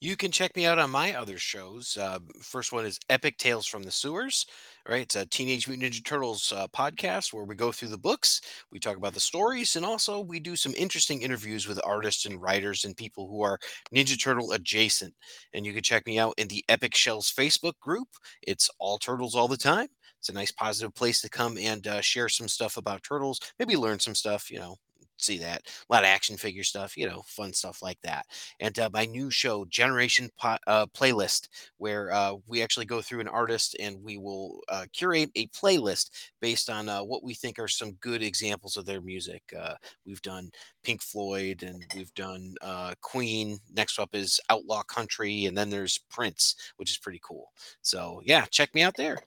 You can check me out on my other shows. Uh, first one is Epic Tales from the Sewers. Right, it's a Teenage Mutant Ninja Turtles uh, podcast where we go through the books, we talk about the stories, and also we do some interesting interviews with artists and writers and people who are Ninja Turtle adjacent. And you can check me out in the Epic Shells Facebook group. It's all turtles all the time. It's a nice, positive place to come and uh, share some stuff about turtles, maybe learn some stuff, you know, see that. A lot of action figure stuff, you know, fun stuff like that. And uh, my new show, Generation po- uh, Playlist, where uh, we actually go through an artist and we will uh, curate a playlist based on uh, what we think are some good examples of their music. Uh, we've done Pink Floyd and we've done uh, Queen. Next up is Outlaw Country, and then there's Prince, which is pretty cool. So yeah, check me out there.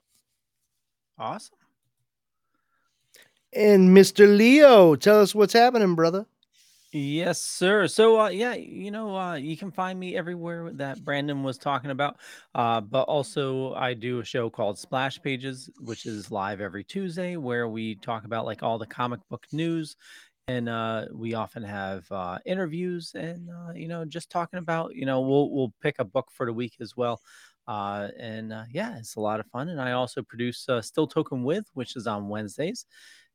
Awesome. And Mr. Leo, tell us what's happening, brother. Yes, sir. So, uh, yeah, you know, uh, you can find me everywhere that Brandon was talking about. Uh, but also, I do a show called Splash Pages, which is live every Tuesday, where we talk about like all the comic book news. And uh, we often have uh, interviews and, uh, you know, just talking about, you know, we'll, we'll pick a book for the week as well. Uh, and uh, yeah, it's a lot of fun. And I also produce uh, Still Token With, which is on Wednesdays.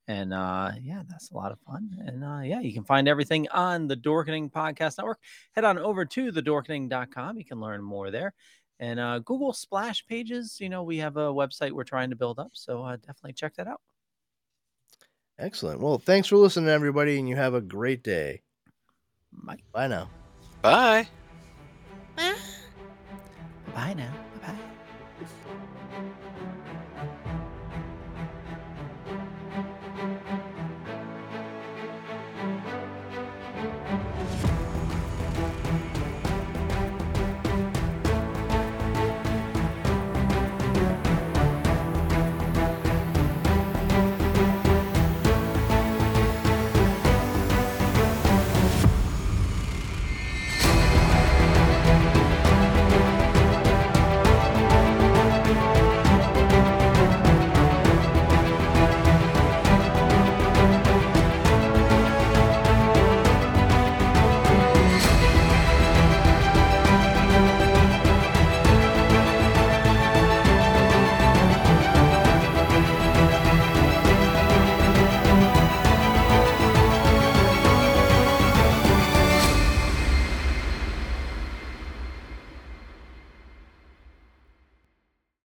And uh, yeah, that's a lot of fun. And uh, yeah, you can find everything on the Dorkening Podcast Network. Head on over to thedorkening.com. You can learn more there. And uh, Google Splash Pages, you know, we have a website we're trying to build up. So uh, definitely check that out. Excellent. Well, thanks for listening, everybody, and you have a great day. Bye. Bye now. Bye. Bye now.